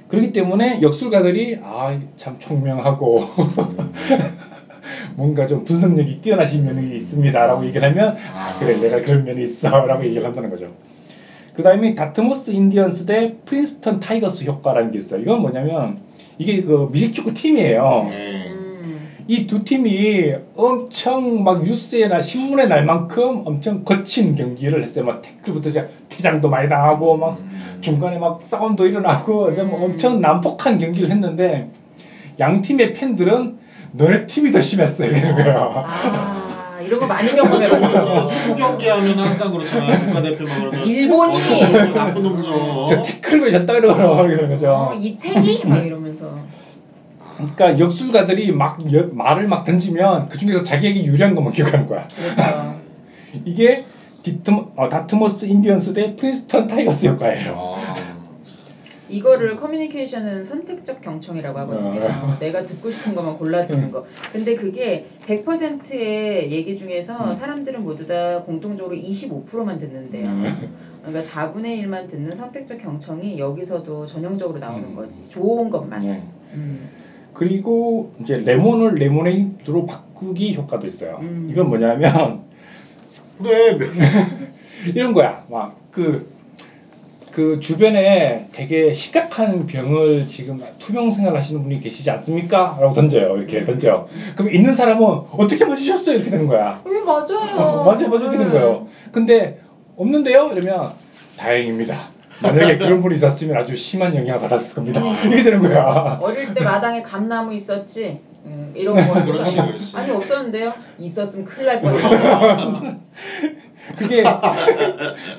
그렇기 때문에 역술가들이 아 참 총명하고 뭔가 좀 분석력이 뛰어나신 면이 있습니다라고 얘기를 하면 아 그래 내가 그런 면이 있어라고 얘기를 한다는 거죠. 그 다음에 Dartmouth Indians 대 Princeton Tigers 효과라는 게 있어요. 이건 뭐냐면 이게 그 미식축구 팀이에요. 네. 음, 이 두 팀이 엄청 막 뉴스에나 신문에 날 만큼 엄청 거친 경기를 했어요. 막 태클부터 시작 퇴장도 많이 당하고 막 음. 중간에 막 싸움도 일어나고 이제 뭐 음. 엄청 난폭한 경기를 했는데 양 팀의 팬들은 너네 팀이 더 심했어 이러는 거예요. 아 이런 거 많이 경험해봤죠. 축구 경기 하면 항상 그렇잖아요. 국가대표 막 그러면 일본이 어, 저 나쁜 놈죠. 저 태클 왜 졌다 이러고 이러는 거죠. 어, 이태기 막 이러면서 그러니까 역술가들이 막 여- 말을 막 던지면 그 중에서 자기에게 유리한 것만 기억하는 거야. 그렇죠. 이게 디트모, 어, Dartmouth Indians 대 Princeton Tigers 효과예요. 아, 이거를 커뮤니케이션은 선택적 경청이라고 하거든요. 어. 내가 듣고 싶은 것만 골라 듣는 거. 근데 그게 100%의 얘기 중에서 음. 사람들은 모두 다 공통적으로 25%만 듣는데요. 그러니까 4분의 1만 듣는 선택적 경청이 여기서도 전형적으로 나오는 음. 거지. 좋은 것만. 네. 음. 그리고 이제 레몬을 레모네이드로 바꾸기 효과도 있어요. 음. 이건 뭐냐면 그래 이런 거야. 막그그 주변에 되게 심각한 병을 지금 투병 생활하시는 분이 계시지 않습니까? 라고 던져요. 이렇게 음. 던져. 그럼 있는 사람은 어떻게 맞으셨어요? 이렇게 되는 거야. 왜 맞아요. 맞아요, 맞아요. 이렇게 되는 거예요. 근데 없는데요? 이러면 다행입니다. 만약에 그런 분이 있었으면 아주 심한 영향을 받았을 겁니다. 이렇게 되는 거야. 어릴 때 마당에 감나무 있었지. 음, 이런 거. 그렇지 그렇지. 아니 없었는데요. 있었으면 큰일 날 뻔했어요. 그게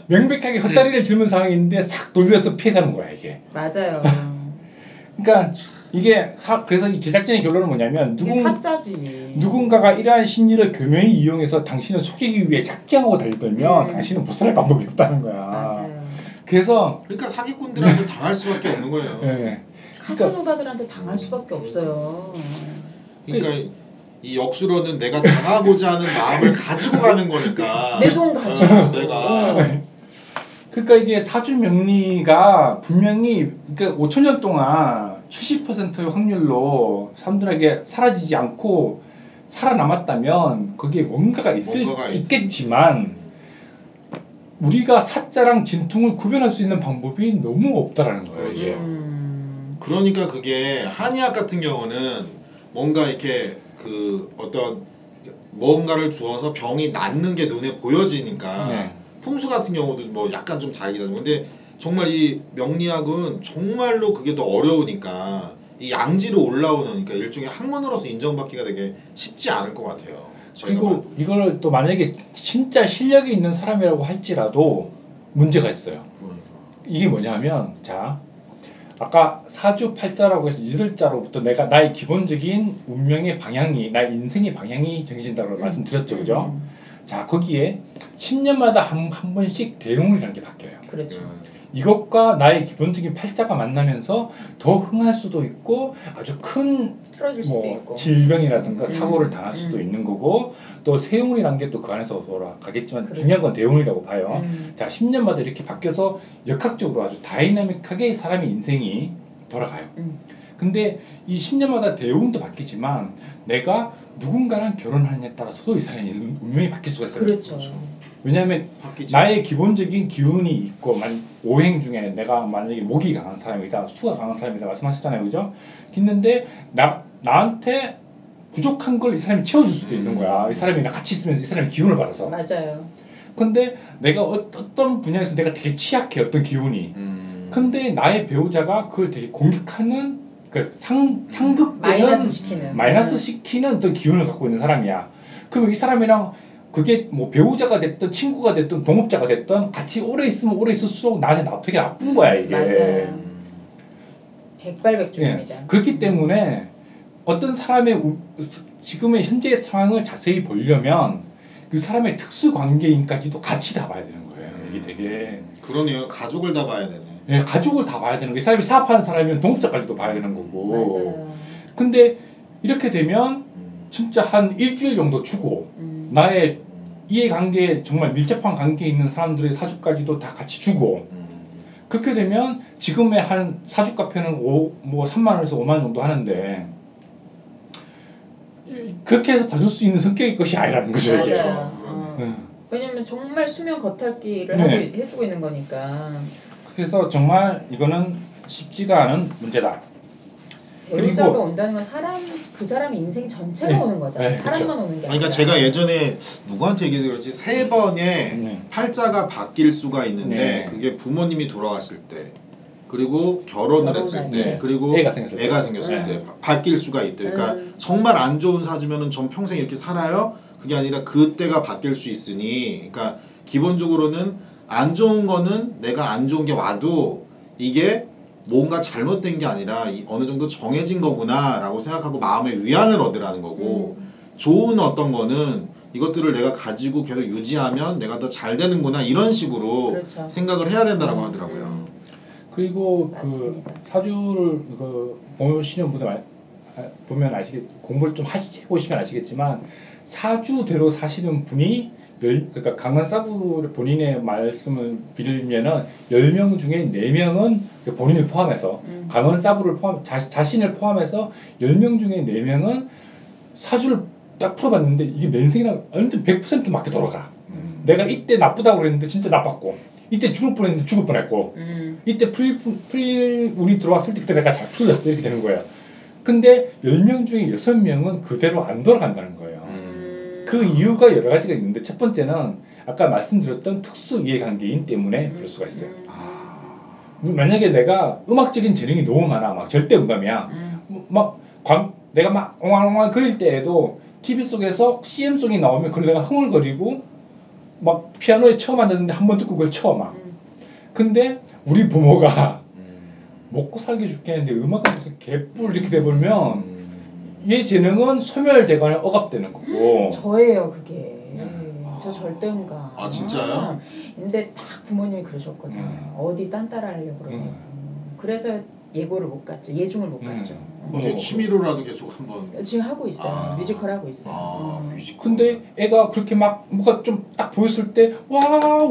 명백하게 헛다리를 짚는 상황인데 싹 돌려서 피해가는 거야 이게. 맞아요. 그러니까 이게 사, 그래서 이 제작진의 결론은 뭐냐면 이게 누군 사짜지. 누군가가 이러한 심리를 교묘히 이용해서 당신을 속이기 위해 작정하고 달들면 음. 당신은 벗어날 방법이 없다는 거야. 맞아요. 그래서 그러니까 사기꾼들한테 당할 수밖에 없는 거예요. 예. 카사노바들한테 당할 수밖에 없어요. 그러니까 이 역수로는 내가 당하고자 하는 마음을 가지고 가는 거니까. 내 돈 가지고. 어, 내가 어. 그러니까 이게 사주 명리가 분명히 그러니까 5천 년 동안 70%의 확률로 사람들에게 사라지지 않고 살아남았다면 거기에 뭔가가 있을 뭔가가 있- 있겠지만 우리가 사자랑 진퉁을 구별할 수 있는 방법이 너무 없다라는 거예요. 이게. 음. 그러니까 그게 한의학 같은 경우는 뭔가 이렇게 그 어떤 뭔가를 주어서 병이 낫는 게 눈에 보여지니까 네. 풍수 같은 경우도 뭐 약간 좀 다르긴 하죠. 근데 정말 이 명리학은 정말로 그게 더 어려우니까 이 양지로 올라오는 그러니까 일종의 학문으로서 인정받기가 되게 쉽지 않을 것 같아요. 그리고. 이걸 또 만약에 진짜 실력이 있는 사람이라고 할지라도 문제가 있어요. 그러니까. 이게 뭐냐면 자 아까 사주 팔자라고 해서 여덟 자로부터 내가 나의 기본적인 운명의 방향이 나의 인생의 방향이 정해진다고 말씀드렸죠, 그죠? 음. 자 거기에 10년마다 한, 한 번씩 대운이라는 게 바뀌어요. 그렇죠. 음. 이것과 나의 기본적인 팔자가 만나면서 더 흥할 수도 있고 아주 큰 틀어질 수도 뭐 있고. 질병이라든가 음, 사고를 당할 수도 음. 있는 거고 또 세운이라는 게또 그 안에서 돌아가겠지만 그렇죠. 중요한 건 대운이라고 봐요. 음. 자 10년마다 이렇게 바뀌어서 역학적으로 아주 다이나믹하게 사람의 인생이 돌아가요. 음. 근데 이 10년마다 대운도 바뀌지만 내가 누군가랑 결혼하느냐에 따라서도 이 사람의 운- 운명이 바뀔 수가 있어요. 그렇죠. 왜냐하면 바뀌죠. 나의 기본적인 기운이 있고 만 오행 중에 내가 만약에 목이 강한 사람이다 수가 강한 사람이다 말씀하셨잖아요 그죠 있는데 나 나한테 부족한 걸 이 사람이 채워줄 수도 있는 거야 이 사람이 나 같이 있으면서 이 사람이 기운을 받아서 맞아요. 근데 내가 어, 어떤 분야에서 내가 되게 취약해 어떤 기운이 음. 근데 나의 배우자가 그걸 되게 공격하는 그 상, 상극되는 마이너스 시키는. 음. 마이너스 시키는 어떤 기운을 갖고 있는 사람이야. 그럼 이 사람이랑 그게 뭐 배우자가 됐든 친구가 됐든 동업자가 됐든 같이 오래 있으면 오래 있을수록 나한테 나 되게 나쁜 거야 이게. 맞아요. 음. 백발백중입니다. 예. 그렇기 때문에 어떤 사람의 우- 지금의 현재의 상황을 자세히 보려면 그 사람의 특수 관계인까지도 같이 다 봐야 되는 거예요. 음. 이게 되게 그러네요. 가족을 다 봐야 되네. 예, 가족을 다 봐야 되는 거. 이 사람이 사업하는 사람이면 동업자까지도 봐야 되는 거고. 맞아요. 근데 이렇게 되면 음. 진짜 한 일주일 정도 주고 음. 나의 이해관계 정말 밀접한 관계에 있는 사람들의 사주까지도 다 같이 주고 음. 그렇게 되면 지금의 한 사주 카페는 오, 뭐 3만 원에서 5만 원 정도 하는데 이- 그렇게 해서 봐줄 수 있는 성격의 것이 아니라는 거죠 이게. 맞아요. 그러네. 어. 음. 왜냐면 정말 수면 겉핥기를 네. 해주고 있는 거니까 그래서 정말 이거는 쉽지가 않은 문제다. 그리고- 온다는 건 사람 그 사람의 인생 전체가 네. 오는 거잖아요. 네, 사람만 오는 게 아니라. 그러니까 제가 예전에 누구한테 얘기해서 그렇지 세 번의 네. 팔자가 바뀔 수가 있는데 네. 그게 부모님이 돌아가실 때 그리고 결혼을 했을 때. 때 그리고 애가 생겼을 때. 애가 생겼을 네. 때 바- 바뀔 수가 있대. 그러니까 음. 정말 안 좋은 사주면은 전 평생 이렇게 살아요. 그게 아니라 그때가 바뀔 수 있으니 그러니까 기본적으로는 안 좋은 거는 내가 안 좋은 게 와도 이게 뭔가 잘못된 게 아니라 이- 어느 정도 정해진 거구나라고 생각하고 마음의 위안을 얻으라는 거고 음. 좋은 어떤 거는 이것들을 내가 가지고 계속 유지하면 내가 더 잘 되는구나 이런 식으로 그렇죠. 생각을 해야 된다라고 하더라고요. 음. 그리고 그 맞습니다. 사주를 그 보시는 분들 보면 아시겠 공부를 좀 하시 해보시면 아시겠지만 사주대로 사시는 분이 열 그러니까 강한 사부 본인의 말씀을 빌면은 10명 중에 4명은 본인을 포함해서 음. 강원 사부를 포함 자, 자신을 포함해서 10명 중에 4명은 사주를 딱 풀어봤는데 이게 내 인생이랑 완전 100% 맞게 돌아가. 음. 내가 이때 나쁘다고 그랬는데 진짜 나빴고 이때 죽을 뻔했는데 죽을 뻔했고 음. 이때 풀, 풀 운이 들어왔을 때 그때 내가 잘 풀렸어 이렇게 되는 거예요. 근데 10명 중에 6명은 그대로 안 돌아간다는 거예요. 음. 그 이유가 여러 가지가 있는데 첫 번째는 아까 말씀드렸던 특수 이해관계인 때문에 그럴 수가 있어요. 음. 아, 만약에 내가 음악적인 재능이 너무 많아 막 절대 음감이야. 음. 막 광, 내가 막 엉망엉망 그릴 때에도 TV 속에서 CM 송이 나오면 그걸 내가 흥얼거리고 막 피아노에 처음 앉았는데 한 번 듣고 그걸 쳐 막. 음. 근데 우리 부모가 음. 먹고 살기 죽겠는데 음악은 무슨 개뿔 이렇게 돼버리면 음. 얘 재능은 소멸되거나 억압되는 거고 저예요 그게. 음. 저 절대음감. 아, 진짜요? 근데 딱 부모님이 그러셨거든요. 음. 어디 딴따라 하려고 그러냐고. 그래서 예고를 못 갔죠. 예중을 못 음. 갔죠. 어떻게 뭐, 취미로라도 계속 한번 지금 하고 있어요. 아. 뮤지컬 하고 있어요. 아, 음. 뮤지컬. 근데 애가 그렇게 막 뭐가 좀 딱 보였을 때 와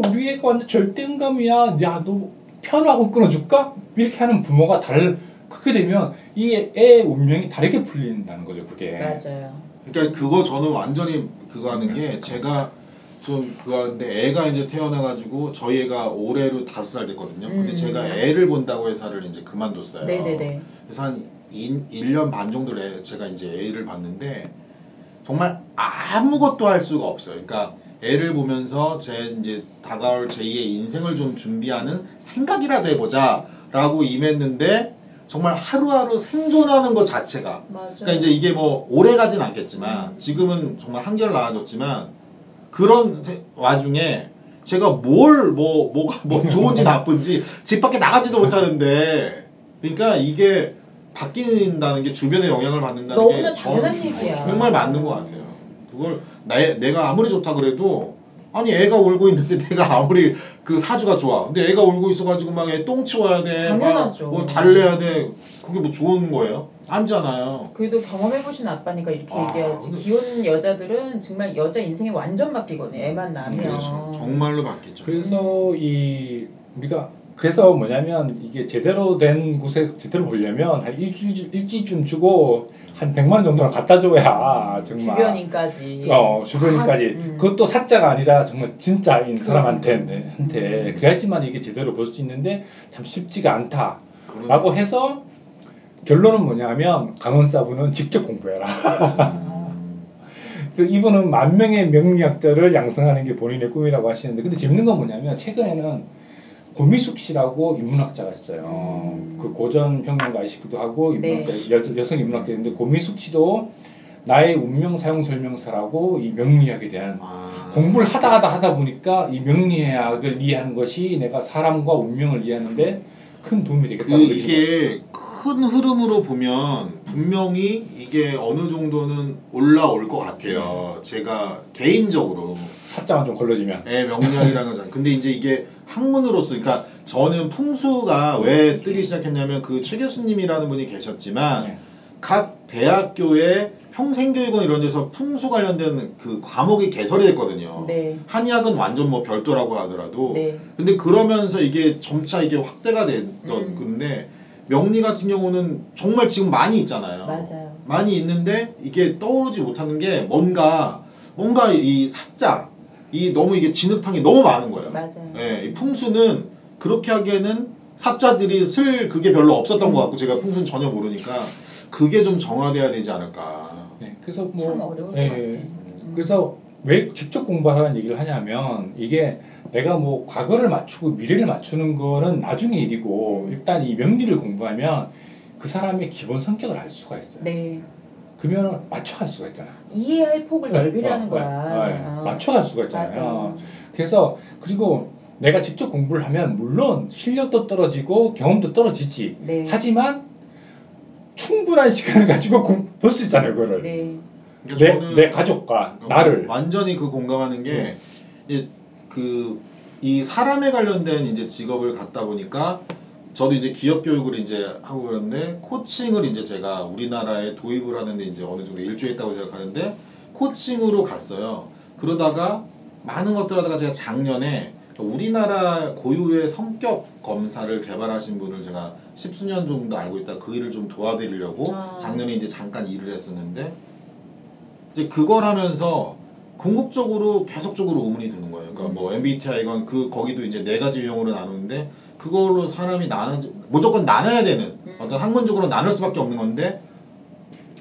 우리 애가 완전 절대음감이야 야 너 피아노 끊어줄까 이렇게 하는 부모가 달 그렇게 되면 이 애 운명이 다르게 풀린다는 거죠 그게 맞아요. 그러니까 그거 저는 완전히 그거 하는 게 제가 좀 그거 하는데 애가 이제 태어나가지고 저희 애가 올해로 다섯 살 됐거든요. 근데 음. 제가 애를 본다고 회사를 이제 그만뒀어요. 네네네. 그래서 한 1년 반 정도 애, 제가 이제 애를 봤는데 정말 아무것도 할 수가 없어요. 그러니까 애를 보면서 제 이제 다가올 제2의 인생을 좀 준비하는 생각이라도 해보자 라고 임했는데 정말 하루하루 생존하는 것 자체가 맞아요. 그러니까 이제 이게 뭐 오래 가진 않겠지만 지금은 정말 한결 나아졌지만 그런 세- 와중에 제가 뭘 뭐 뭐가 뭐 좋은지 나쁜지 집 밖에 나가지도 못하는데 그러니까 이게 바뀐다는 게 주변의 영향을 받는다는 게. 정말 맞는 것 같아요. 그걸 내, 내가 아무리 좋다 그래도 아니 애가 울고 있는데 내가 아무리 그 사주가 좋아. 근데 애가 울고 있어가지고 막 애 똥 치워야 돼. 당연하죠. 막뭐 달래야 돼. 그게 뭐 좋은 거예요? 아니잖아요. 그래도 경험해보신 아빠니까 이렇게 아, 얘기하지. 근데- 기혼 여자들은 정말 여자 인생이 완전 바뀌거든요. 애만 낳으면. 그렇죠. 정말로 바뀌죠. 그래서 이 우리가 그래서 뭐냐면 이게 제대로 된 곳에 제대로 보려면 한 일주일 일주일쯤 주고 한 100만 원 정도는 갖다 줘야 정말 주변인까지. 어 주변인까지 음. 그것도 사자가 아니라 정말 진짜인 그럼. 사람한테 한테 그래야지만 이게 제대로 볼 수 있는데 참 쉽지가 않다라고 그러네. 해서 결론은 뭐냐면 강원 사부는 직접 공부해라. 음, 그래서 이분은 만 명의 명리학자를 양성하는 게 본인의 꿈이라고 하시는데 근데 재밌는 건 뭐냐면 최근에는 고미숙 씨라고 인문학자가 있어요. 음. 그 고전 평론가이시기도 하고 인문학자 네. 여, 여성 인문학자인데 고미숙 씨도 나의 운명 사용 설명서라고 이 명리학에 대한 아, 공부를 하다 하다 하다 보니까 이 명리학을 이해하는 것이 내가 사람과 운명을 이해하는데 큰 도움이 그 되겠다고 거예요. 이게 큰 흐름으로 보면 분명히 이게 어느 정도는 올라올 것 같아요. 제가 개인적으로 사자만 좀 걸러지면. 예, 명리학이라는 거잖아요. 근데 이제 이게 학문으로서, 그러니까 저는 풍수가 왜 뜨기 시작했냐면 그 최 교수님이라는 분이 계셨지만 네. 각 대학교에 평생교육원 이런 데서 풍수 관련된 그 과목이 개설이 됐거든요. 네. 한의학은 완전 뭐 별도라고 하더라도 네. 근데 그러면서 이게 점차 이게 확대가 됐던 음. 건데 명리 같은 경우는 정말 지금 많이 있잖아요. 맞아요. 많이 있는데 이게 떠오르지 못하는 게 뭔가 뭔가 이 사자 이 너무 이게 진흙탕이 너무 많은 거예요. 맞아요. 예, 이 풍수는 그렇게 하기에는 사자들이 쓸 그게 별로 없었던 음. 것 같고 제가 풍수는 전혀 모르니까 그게 좀 정화돼야 되지 않을까. 네, 그래서 뭐 예, 것 같아요. 음. 그래서 왜 직접 공부하라는 얘기를 하냐면 이게 내가 뭐 과거를 맞추고 미래를 맞추는 거는 나중에 일이고 일단 이 명리를 공부하면 그 사람의 기본 성격을 알 수가 있어요. 네. 그러면 맞춰갈 수가 있잖아. 이해의 폭을 넓히라는 어, 거야. 네, 네. 어. 맞춰갈 수가 있잖아요. 맞아. 그래서 그리고 내가 직접 공부를 하면 물론 실력도 떨어지고 경험도 떨어지지. 네. 하지만 충분한 시간을 가지고 볼 수 있잖아요, 그거를. 네. 그러니까 내, 내 가족과 어, 나를. 완전히 그 공감하는 게그이 사람에 관련된 이제 직업을 갖다 보니까 저도 이제 기업 교육을 이제 하고 그러는데 코칭을 이제 제가 우리나라에 도입을 하는데 이제 어느 정도 일주했다고 생각하는데 코칭으로 갔어요. 그러다가 많은 것들 하다가 제가 작년에 우리나라 고유의 성격 검사를 개발하신 분을 제가 십수년 정도 알고 있다 그 일을 좀 도와드리려고 아. 작년에 이제 잠깐 일을 했었는데 이제 그걸 하면서 궁극적으로 계속적으로 의문이 드는 거예요. 그러니까 뭐 MBTI건 그 거기도 이제 네 가지 유형으로 나누는데 그걸로 사람이 나눠 무조건 나눠야 되는 음. 어떤 학문적으로 나눌 수밖에 없는 건데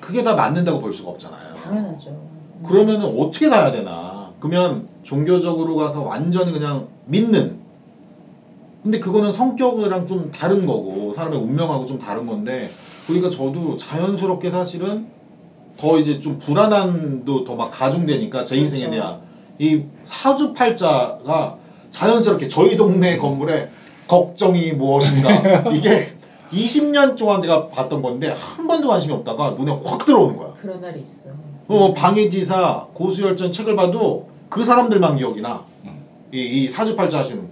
그게 다 맞는다고 볼 수가 없잖아요. 당연하죠. 그러면은 어떻게 가야 되나? 그러면 종교적으로 가서 완전히 그냥 믿는. 근데 그거는 성격이랑 좀 다른 거고 사람의 운명하고 좀 다른 건데 그러니까 저도 자연스럽게 사실은 더 이제 좀 불안함도 더 막 가중되니까 제 인생에 그렇죠. 대한 이 사주팔자가 자연스럽게 저희 동네 건물에 걱정이 무엇인가 이게 20년 동안 제가 봤던 건데 한 번도 관심이 없다가 눈에 확 들어오는 거야. 그런 날이 있어. 어, 방해지사, 고수열전 책을 봐도 그 사람들만 기억이 나. 이, 이 사주팔자 하시는.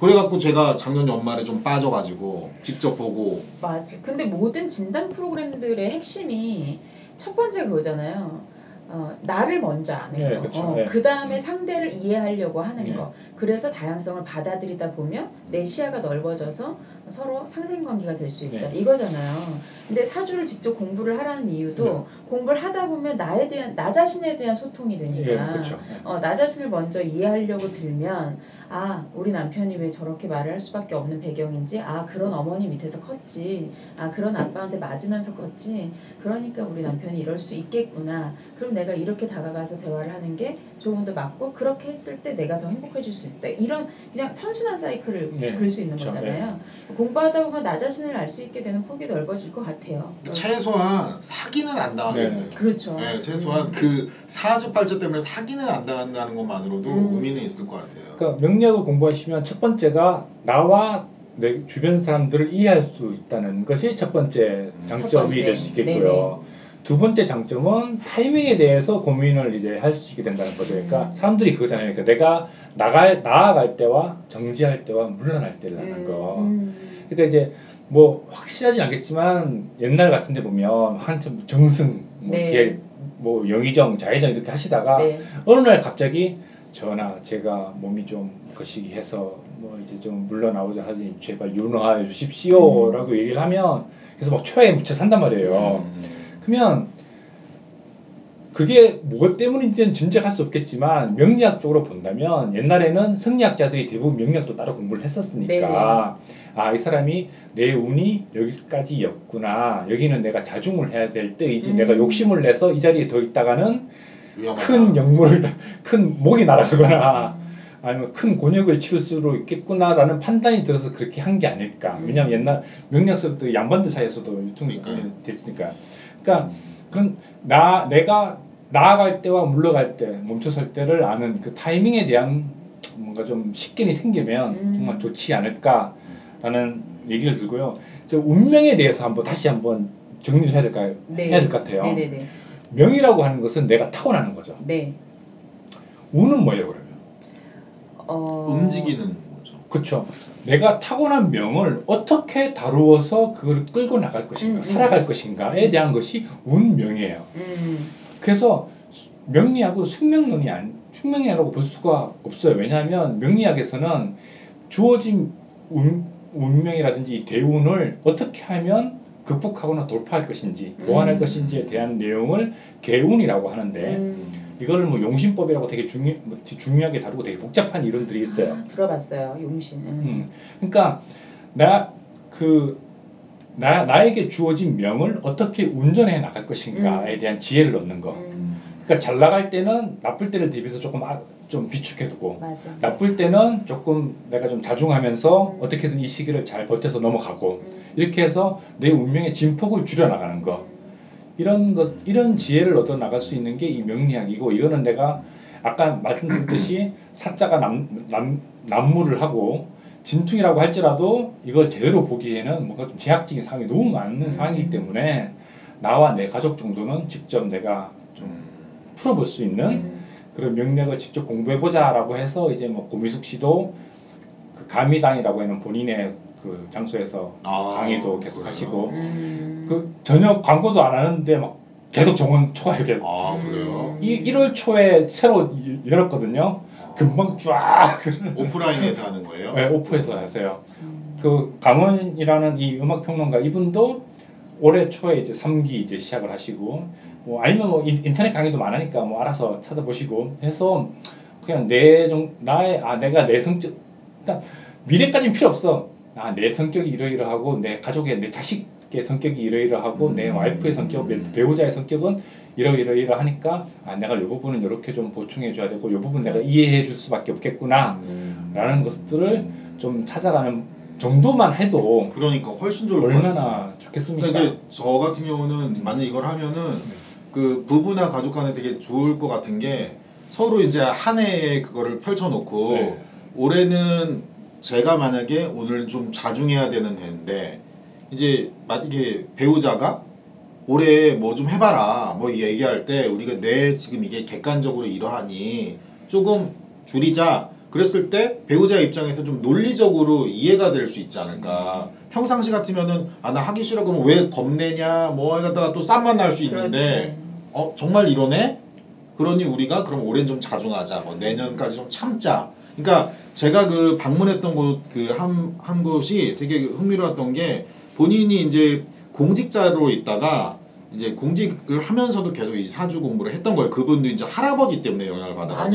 그래갖고 제가 작년 연말에 좀 빠져가지고 직접 보고 맞아. 근데 모든 진단 프로그램들의 핵심이 첫 번째 그거잖아요. 어, 나를 먼저 아는 네, 거. 그쵸. 어, 네. 그 다음에 상대를 이해하려고 하는 네. 거. 그래서 다양성을 받아들이다 보면 내 시야가 넓어져서 서로 상생관계가 될 수 있다. 네. 이거잖아요. 근데 사주를 직접 공부를 하라는 이유도 네. 공부를 하다 보면 나에 대한 나 자신에 대한 소통이 예, 되니까. 그렇죠. 어, 나 자신을 먼저 이해하려고 들면 아 우리 남편이 왜 저렇게 말을 할 수밖에 없는 배경인지 아 그런 어머니 밑에서 컸지 아 그런 아빠한테 맞으면서 컸지 그러니까 우리 남편이 이럴 수 있겠구나 그럼 내가 이렇게 다가가서 대화를 하는 게 조금 더 맞고 그렇게 했을 때 내가 더 행복해질 수 있다 이런 그냥 선순환 사이클을 네, 그릴 수 있는 그렇죠. 거잖아요 공부하다 보면 나 자신을 알 수 있게 되는 폭이 넓어질 것 같아요 최소한 사기는 안 당하겠네요. 네. 그렇죠 네, 최소한 그 사주팔자 때문에 사기는 안 당한다는 것만으로도 음. 의미는 있을 것 같아요. 그러니까 명리학을 공부하시면 첫 번째가 나와 내 주변 사람들을 이해할 수 있다는 것이 첫 번째 장점이 번째. 될수 있겠고요. 두 번째 장점은 타이밍에 대해서 고민을 이제 할 수 있게 된다는 거죠. 그러니까 음. 사람들이 그거잖아요. 그러니까 내가 나갈 나아갈 때와 정지할 때와 물러날 때라는 음, 거. 음. 그러니까 이제 뭐 확실하진 않겠지만 옛날 같은데 보면 한참 정승 뭐 네. 이렇게 뭐 영의정 자의정 이렇게 하시다가 네. 어느 날 갑자기 전하 제가 몸이 좀 거시기해서 뭐 이제 좀 물러나오자 하니 제발 윤호하여 주십시오라고 얘기를 하면 그래서 막 초에 묻혀 산단 말이에요. 음. 그러면 그게 무엇 때문인지는 짐작할 수 없겠지만 명리학적으로 본다면 옛날에는 성리학자들이 대부분 명리학도 따로 공부를 했었으니까 아 이 사람이 내 운이 여기까지였구나 여기는 내가 자중을 해야 될 때이지 음. 내가 욕심을 내서 이 자리에 더 있다가는 위험하다. 큰 역물을 다- 큰 목이 날아가거나 음. 아니면 큰 곤욕을 치를 수도 있겠구나라는 판단이 들어서 그렇게 한 게 아닐까. 음. 왜냐하면 옛날 명령서부터 양반들 사이에서도 유통이. 됐으니까. 그러니까 그런 나 내가 나아갈 때와 물러갈 때 멈춰설 때를 아는 그 타이밍에 대한 뭔가 좀 식견이 생기면 음. 정말 좋지 않을까라는 얘기를 들고요. 저 운명에 대해서 한번 다시 한번 정리를 해야 될까요? 네. 해야 될 것 같아요. 네네네. 명이라고 하는 것은 내가 타고나는 거죠. 네. 운은 뭐예요, 그러면? 어... 움직이는 거죠. 그렇죠. 내가 타고난 명을 어떻게 다루어서 그걸 끌고 나갈 것인가, 음, 음. 살아갈 것인가에 대한 것이 운명이에요. 음, 그래서 명리학은 숙명론이 아니, 숙명이라고 볼 수가 없어요. 왜냐하면 명리학에서는 주어진 운, 운명이라든지 이 대운을 어떻게 하면 극복하거나 돌파할 것인지, 보완할 음. 것인지에 대한 내용을 개운이라고 하는데 음. 이거를 뭐 용신법이라고 되게 중요, 뭐 중요하게 다루고 되게 복잡한 이론들이 있어요. 아, 들어봤어요. 용신. 음. 음, 그러니까 나 그 나, 나에게 주어진 명을 어떻게 운전해 나갈 것인가에 대한 지혜를 얻는 거. 음, 그러니까 잘 나갈 때는 나쁠 때를 대비해서 조금 아, 좀 비축해두고 맞아. 나쁠 때는 조금 내가 좀 자중하면서 음. 어떻게든 이 시기를 잘 버텨서 넘어가고 음. 이렇게 해서 내 운명의 진폭을 줄여 나가는 거 이런 것 이런 지혜를 얻어 나갈 수 있는 게 이 명리학이고 이거는 내가 아까 말씀드렸듯이 사자가 남, 남, 난무를 하고 진퉁이라고 할지라도 이걸 제대로 보기에는 뭔가 좀 제약적인 상황이 너무 많은 음. 상황이기 때문에 나와 내 가족 정도는 직접 내가 좀 풀어볼 수 있는 음. 그런 명략을 직접 공부해보자라고 해서 이제 뭐 고미숙 씨도 그 감리당이라고 하는 본인의 그 장소에서 아, 강의도 계속 그래요? 하시고 음. 그 전혀 광고도 안 하는데 막 계속 정원 계속 아 음. 그래요? 이 1월 초에 새로 이- 열었거든요. 아. 금방 쫙 오프라인에서 하는 거예요? 네, 오프해서 하세요. 음. 그 강원이라는 이 음악 평론가 이분도 올해 초에 이제 3기 이제 시작을 하시고 뭐 아니면 뭐 인- 인터넷 강의도 많으니까 뭐 알아서 찾아보시고 해서 그냥 내 정 나의 아 내가 내 성격 그러니까 미래까지는 필요 없어. 아 내 성격이 이러이러하고 내 가족의 내 자식의 성격이 이러이러하고 내 음. 와이프의 성격, 내 배우자의 성격은 이러이러이러 하니까 아 내가 요 부분은 이렇게 좀 보충해 줘야 되고 요 부분 내가 그렇지. 이해해 줄 수밖에 없겠구나. 음. 라는 것들을 좀 찾아가는 정도만 해도 그러니까 훨씬 좋을. 얼마나 좋겠습니까? 그러니까 이제 저 같은 경우는 만약 이걸 하면은 그 부부나 가족 간에 되게 좋을 것 같은 게 서로 이제 한 해에 그거를 펼쳐놓고 네. 올해는 제가 만약에 오늘 좀 자중해야 되는 해인데 이제 만약에 배우자가 올해 뭐 좀 해봐라 뭐 얘기할 때 우리가 내 지금 이게 객관적으로 이러하니 조금 줄이자. 그랬을 때 배우자 입장에서 좀 논리적으로 이해가 될 수 있지 않을까. 평상시 같으면은 아 나 하기 싫어. 그러면 왜 겁내냐 뭐 해가다가 또 쌈만 날 수 있는데 어 정말 이러네? 그러니 우리가 그럼 올해는 좀 자중하자. 뭐 내년까지 좀 참자. 그러니까 제가 그 방문했던 곳 그 한 한 곳이 되게 흥미로웠던 게 본인이 이제 공직자로 있다가 이제 공직을 하면서도 계속 이 사주 공부를 했던 거예요. 그분도 이제 할아버지 때문에 영향을 받아가지고.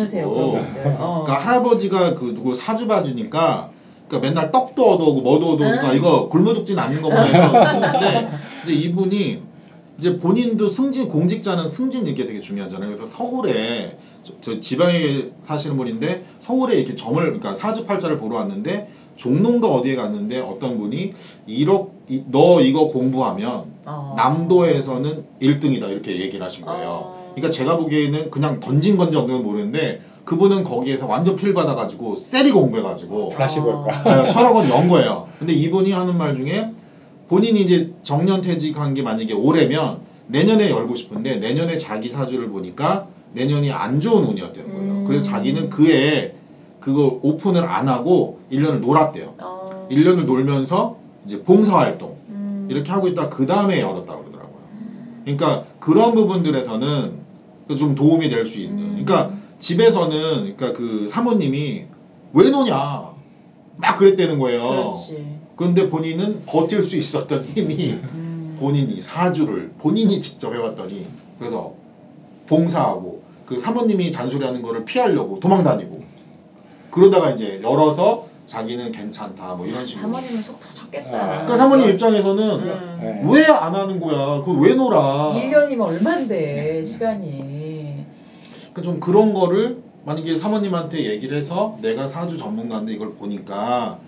분들. 어. 그러니까 할아버지가 그 누구 사주 봐주니까 그러니까 맨날 떡도 얻어오고 뭐도 얻어오니까 음. 이거 굶어 죽진 않는 거 보면서 했는데 이제 이분이 이제 본인도 승진 공직자는 승진 이게 되게 중요하잖아요. 그래서 서울에 저, 저 지방에 사시는 분인데 서울에 이렇게 점을 그러니까 사주팔자를 보러 왔는데 종로인가 어디에 갔는데 어떤 분이 이러 이- 너 이거 공부하면 어. 남도에서는 1등이다 이렇게 얘기를 하신 거예요. 어. 그러니까 제가 보기에는 그냥 던진 건지 없는 모르는데 그분은 거기에서 완전 필 받아가지고 셀이 공부해가지고 플라시 볼까? 네, 천억 원연 거예요. 근데 이분이 하는 말 중에 본인이 이제 정년 퇴직한 게 만약에 올해면 내년에 열고 싶은데 내년에 자기 사주를 보니까 내년이 안 좋은 운이었다는 거예요. 음. 그래서 자기는 그해 그거 오픈을 안 하고 1년을 놀았대요. 어. 1년을 놀면서 이제 봉사활동 음. 이렇게 하고 있다 그 다음에 열었다고 그러더라고요. 그러니까 그런 부분들에서는 그좀 도움이 될 수 있는. 음. 그러니까 집에서는 그러니까 그 사모님이 왜 노냐 막 그랬다는 거예요. 그렇지. 그런데 본인은 버틸 수 있었던 힘이 음. 본인이 사주를 본인이 직접 해왔더니 그래서 봉사하고 그 사모님이 잔소리하는 거를 피하려고 도망다니고 그러다가 이제 열어서 자기는 괜찮다 뭐 이런 식으로. 사모님은 속 터졌겠다. 아. 그러니까 사모님 입장에서는 음. 네. 왜안 하는 거야? 그왜 놀아? 1년이면 얼만데 시간이. 그러니까 좀 그런 거를 만약에 사모님한테 얘기를 해서 내가 사주 전문가인데 이걸 보니까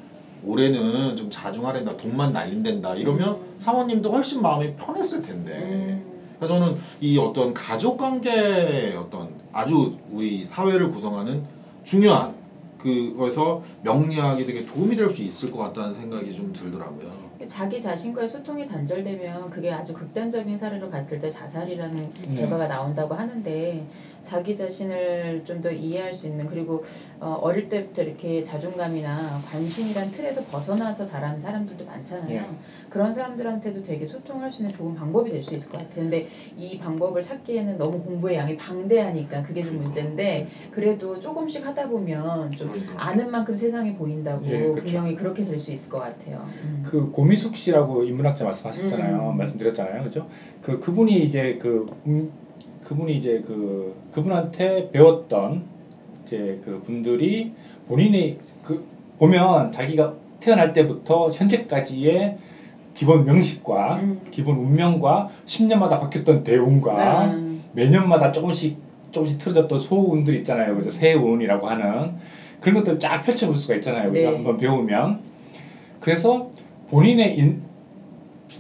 올해는 좀 자중하랜다 돈만 날린댄다 이러면 음. 사모님도 훨씬 마음이 편했을 텐데 음. 그래서 저는 이 어떤 가족 관계의 어떤 아주 우리 사회를 구성하는 중요한 그거에서 명리학이 되게 도움이 될 수 있을 것 같다는 생각이 좀 들더라고요. 자기 자신과의 소통이 단절되면 그게 아주 극단적인 사례로 갔을 때 자살이라는 네. 결과가 나온다고 하는데 자기 자신을 좀 더 이해할 수 있는 그리고 어, 어릴 때부터 이렇게 자존감이나 관심이란 틀에서 벗어나서 자란 사람들도 많잖아요. 예. 그런 사람들한테도 되게 소통할 수 있는 좋은 방법이 될 수 있을 것 같아요. 근데 이 방법을 찾기에는 너무 공부의 양이 방대하니까 그게 좀 그러니까. 문제인데 그래도 조금씩 하다 보면 좀 그러니까. 아는 만큼 세상이 보인다고 예, 그쵸. 분명히 그렇게 될 수 있을 것 같아요. 음. 그 고미숙 씨라고 인문학자 말씀하셨잖아요. 음. 말씀드렸잖아요. 그죠? 그 그분이 이제 그 음, 그분이 이제 그 그분한테 배웠던 이제 그 분들이 본인의 그 보면 자기가 태어날 때부터 현재까지의 기본 명식과 음. 기본 운명과 10년마다 바뀌었던 대운과 음. 매년마다 조금씩 조금씩 틀어졌던 소운들 있잖아요. 그죠? 새운이라고 하는 그런 것들 쫙 펼쳐볼 수가 있잖아요. 그죠? 네. 한번 배우면. 그래서 본인의 인-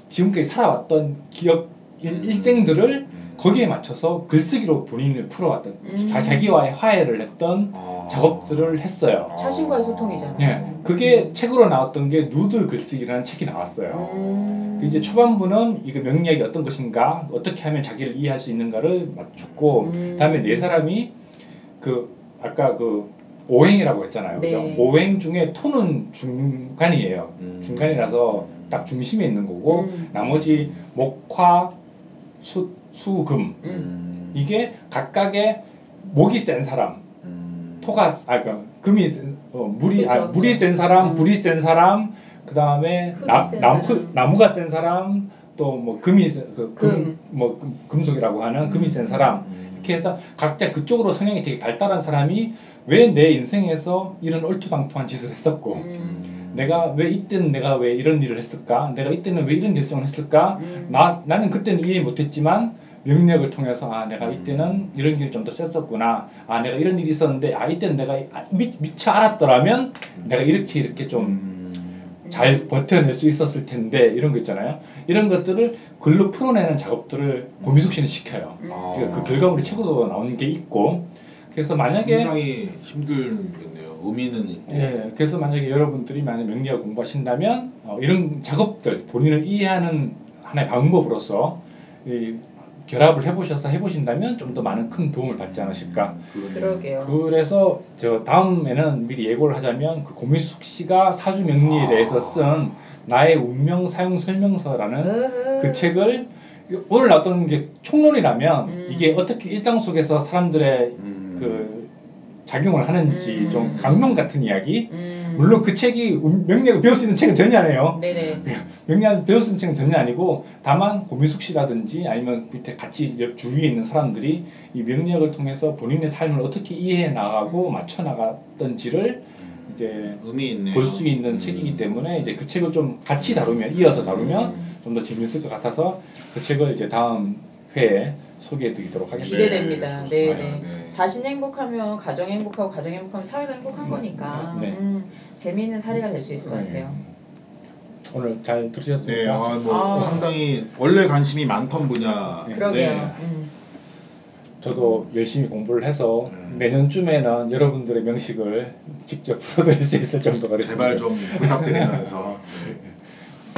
지금까지 살아왔던 기억 일, 일생들을 음. 거기에 맞춰서 글쓰기로 본인을 풀어왔던 음. 자, 자기와의 화해를 했던 아. 작업들을 했어요. 아. 자신과의 소통이잖아요. 예, 그게 책으로 나왔던 게 누드 글쓰기라는 책이 나왔어요. 음. 그 이제 초반부는 이거 명리학이 어떤 것인가, 어떻게 하면 자기를 이해할 수 있는가를 맞췄고, 음. 다음에 네 사람이 그 아까 그 오행이라고 했잖아요. 네. 오행 중에 토는 중간이에요. 음. 중간이라서 딱 중심에 있는 거고, 음. 나머지 목화, 수, 수금 음. 이게 각각의 목이 센 사람, 음. 토가 아 그러니까 금이 센, 어, 물이 아 그쵸, 물이 그쵸. 센 사람, 음. 불이 센 사람, 그 다음에 나, 나무 사람. 흙- 나무가 센 사람, 또 뭐 금이 센- 그 금. 금, 뭐 금, 금속이라고 하는 금이 센 사람 음. 이렇게 해서 각자 그쪽으로 성향이 되게 발달한 사람이 왜 내 인생에서 이런 얼토당토한 짓을 했었고 음. 내가 왜 이때는 내가 왜 이런 일을 했을까? 내가 이때는 왜 이런 결정을 했을까? 음. 나 나는 그때는 이해 못했지만 명력을 통해서 아 내가 음. 이때는 이런 길이 좀 더 셌었구나. 아 내가 이런 일이 있었는데 아 이때는 내가 아, 미, 미처 알았더라면 내가 이렇게 이렇게 좀 음. 잘 버텨낼 수 있었을 텐데 이런 거 있잖아요. 이런 것들을 글로 풀어내는 작업들을 고미숙 씨는 시켜요. 음. 아. 그, 그 결과물이 책으로 나오는 게 있고 그래서 만약에 상당히 힘들겠네요. 의미는 있고. 예, 그래서 만약에 여러분들이 만약 명리학 공부하신다면 어, 이런 작업들 본인을 이해하는 하나의 방법으로서 이, 결합을 해보셔서 해보신다면 좀 더 많은 큰 도움을 받지 않으실까. 그러게요. 그래서 저 다음에는 미리 예고를 하자면 그 고미숙 씨가 사주 명리에 아. 대해서 쓴 나의 운명 사용 설명서라는. 그 책을 오늘 나왔던 게 총론이라면 음. 이게 어떻게 일상 속에서 사람들의 음. 그 작용을 하는지 음. 좀 강론 같은 이야기. 음. 물론 그 책이 운- 명리학을 배울 수 있는 책은 전혀 아니에요. 네네. 명리학을 배울 수 있는 책은 전혀 아니고 다만 고미숙 씨라든지 아니면 밑에 같이 옆 주위에 있는 사람들이 이 명리학을 통해서 본인의 삶을 어떻게 이해해 나가고 음. 맞춰 나갔던지를 음. 이제 의미 있네요. 볼수 있는 음. 책이기 때문에 이제 그 책을 좀 같이 다루면 이어서 다루면 음. 좀더 재밌을 것 같아서 그 책을 이제 다음 회에 소개해 드리도록 하겠습니다. 기대됩니다. 네, 좋습니다. 네. 네. 자신이 행복하면 가정이 행복하고 가정이 행복하면 사회가 행복한 거니까 네. 음, 재미있는 사례가 될 수 있을 것 네. 같아요. 오늘 잘 네, 들으셨습니까? 아, 뭐 아. 상당히 원래 관심이 많던 분야. 네. 그러게요. 음. 저도 열심히 공부를 해서 음. 내년쯤에는 여러분들의 명식을 직접 풀어드릴 수 있을 정도가 됐습니다. 제발 좀 부탁드리면서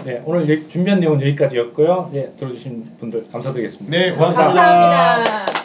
네, 오늘 여- 준비한 내용은 여기까지였고요. 네, 들어주신 분들 감사드리겠습니다. 네 고맙습니다. 감사합니다.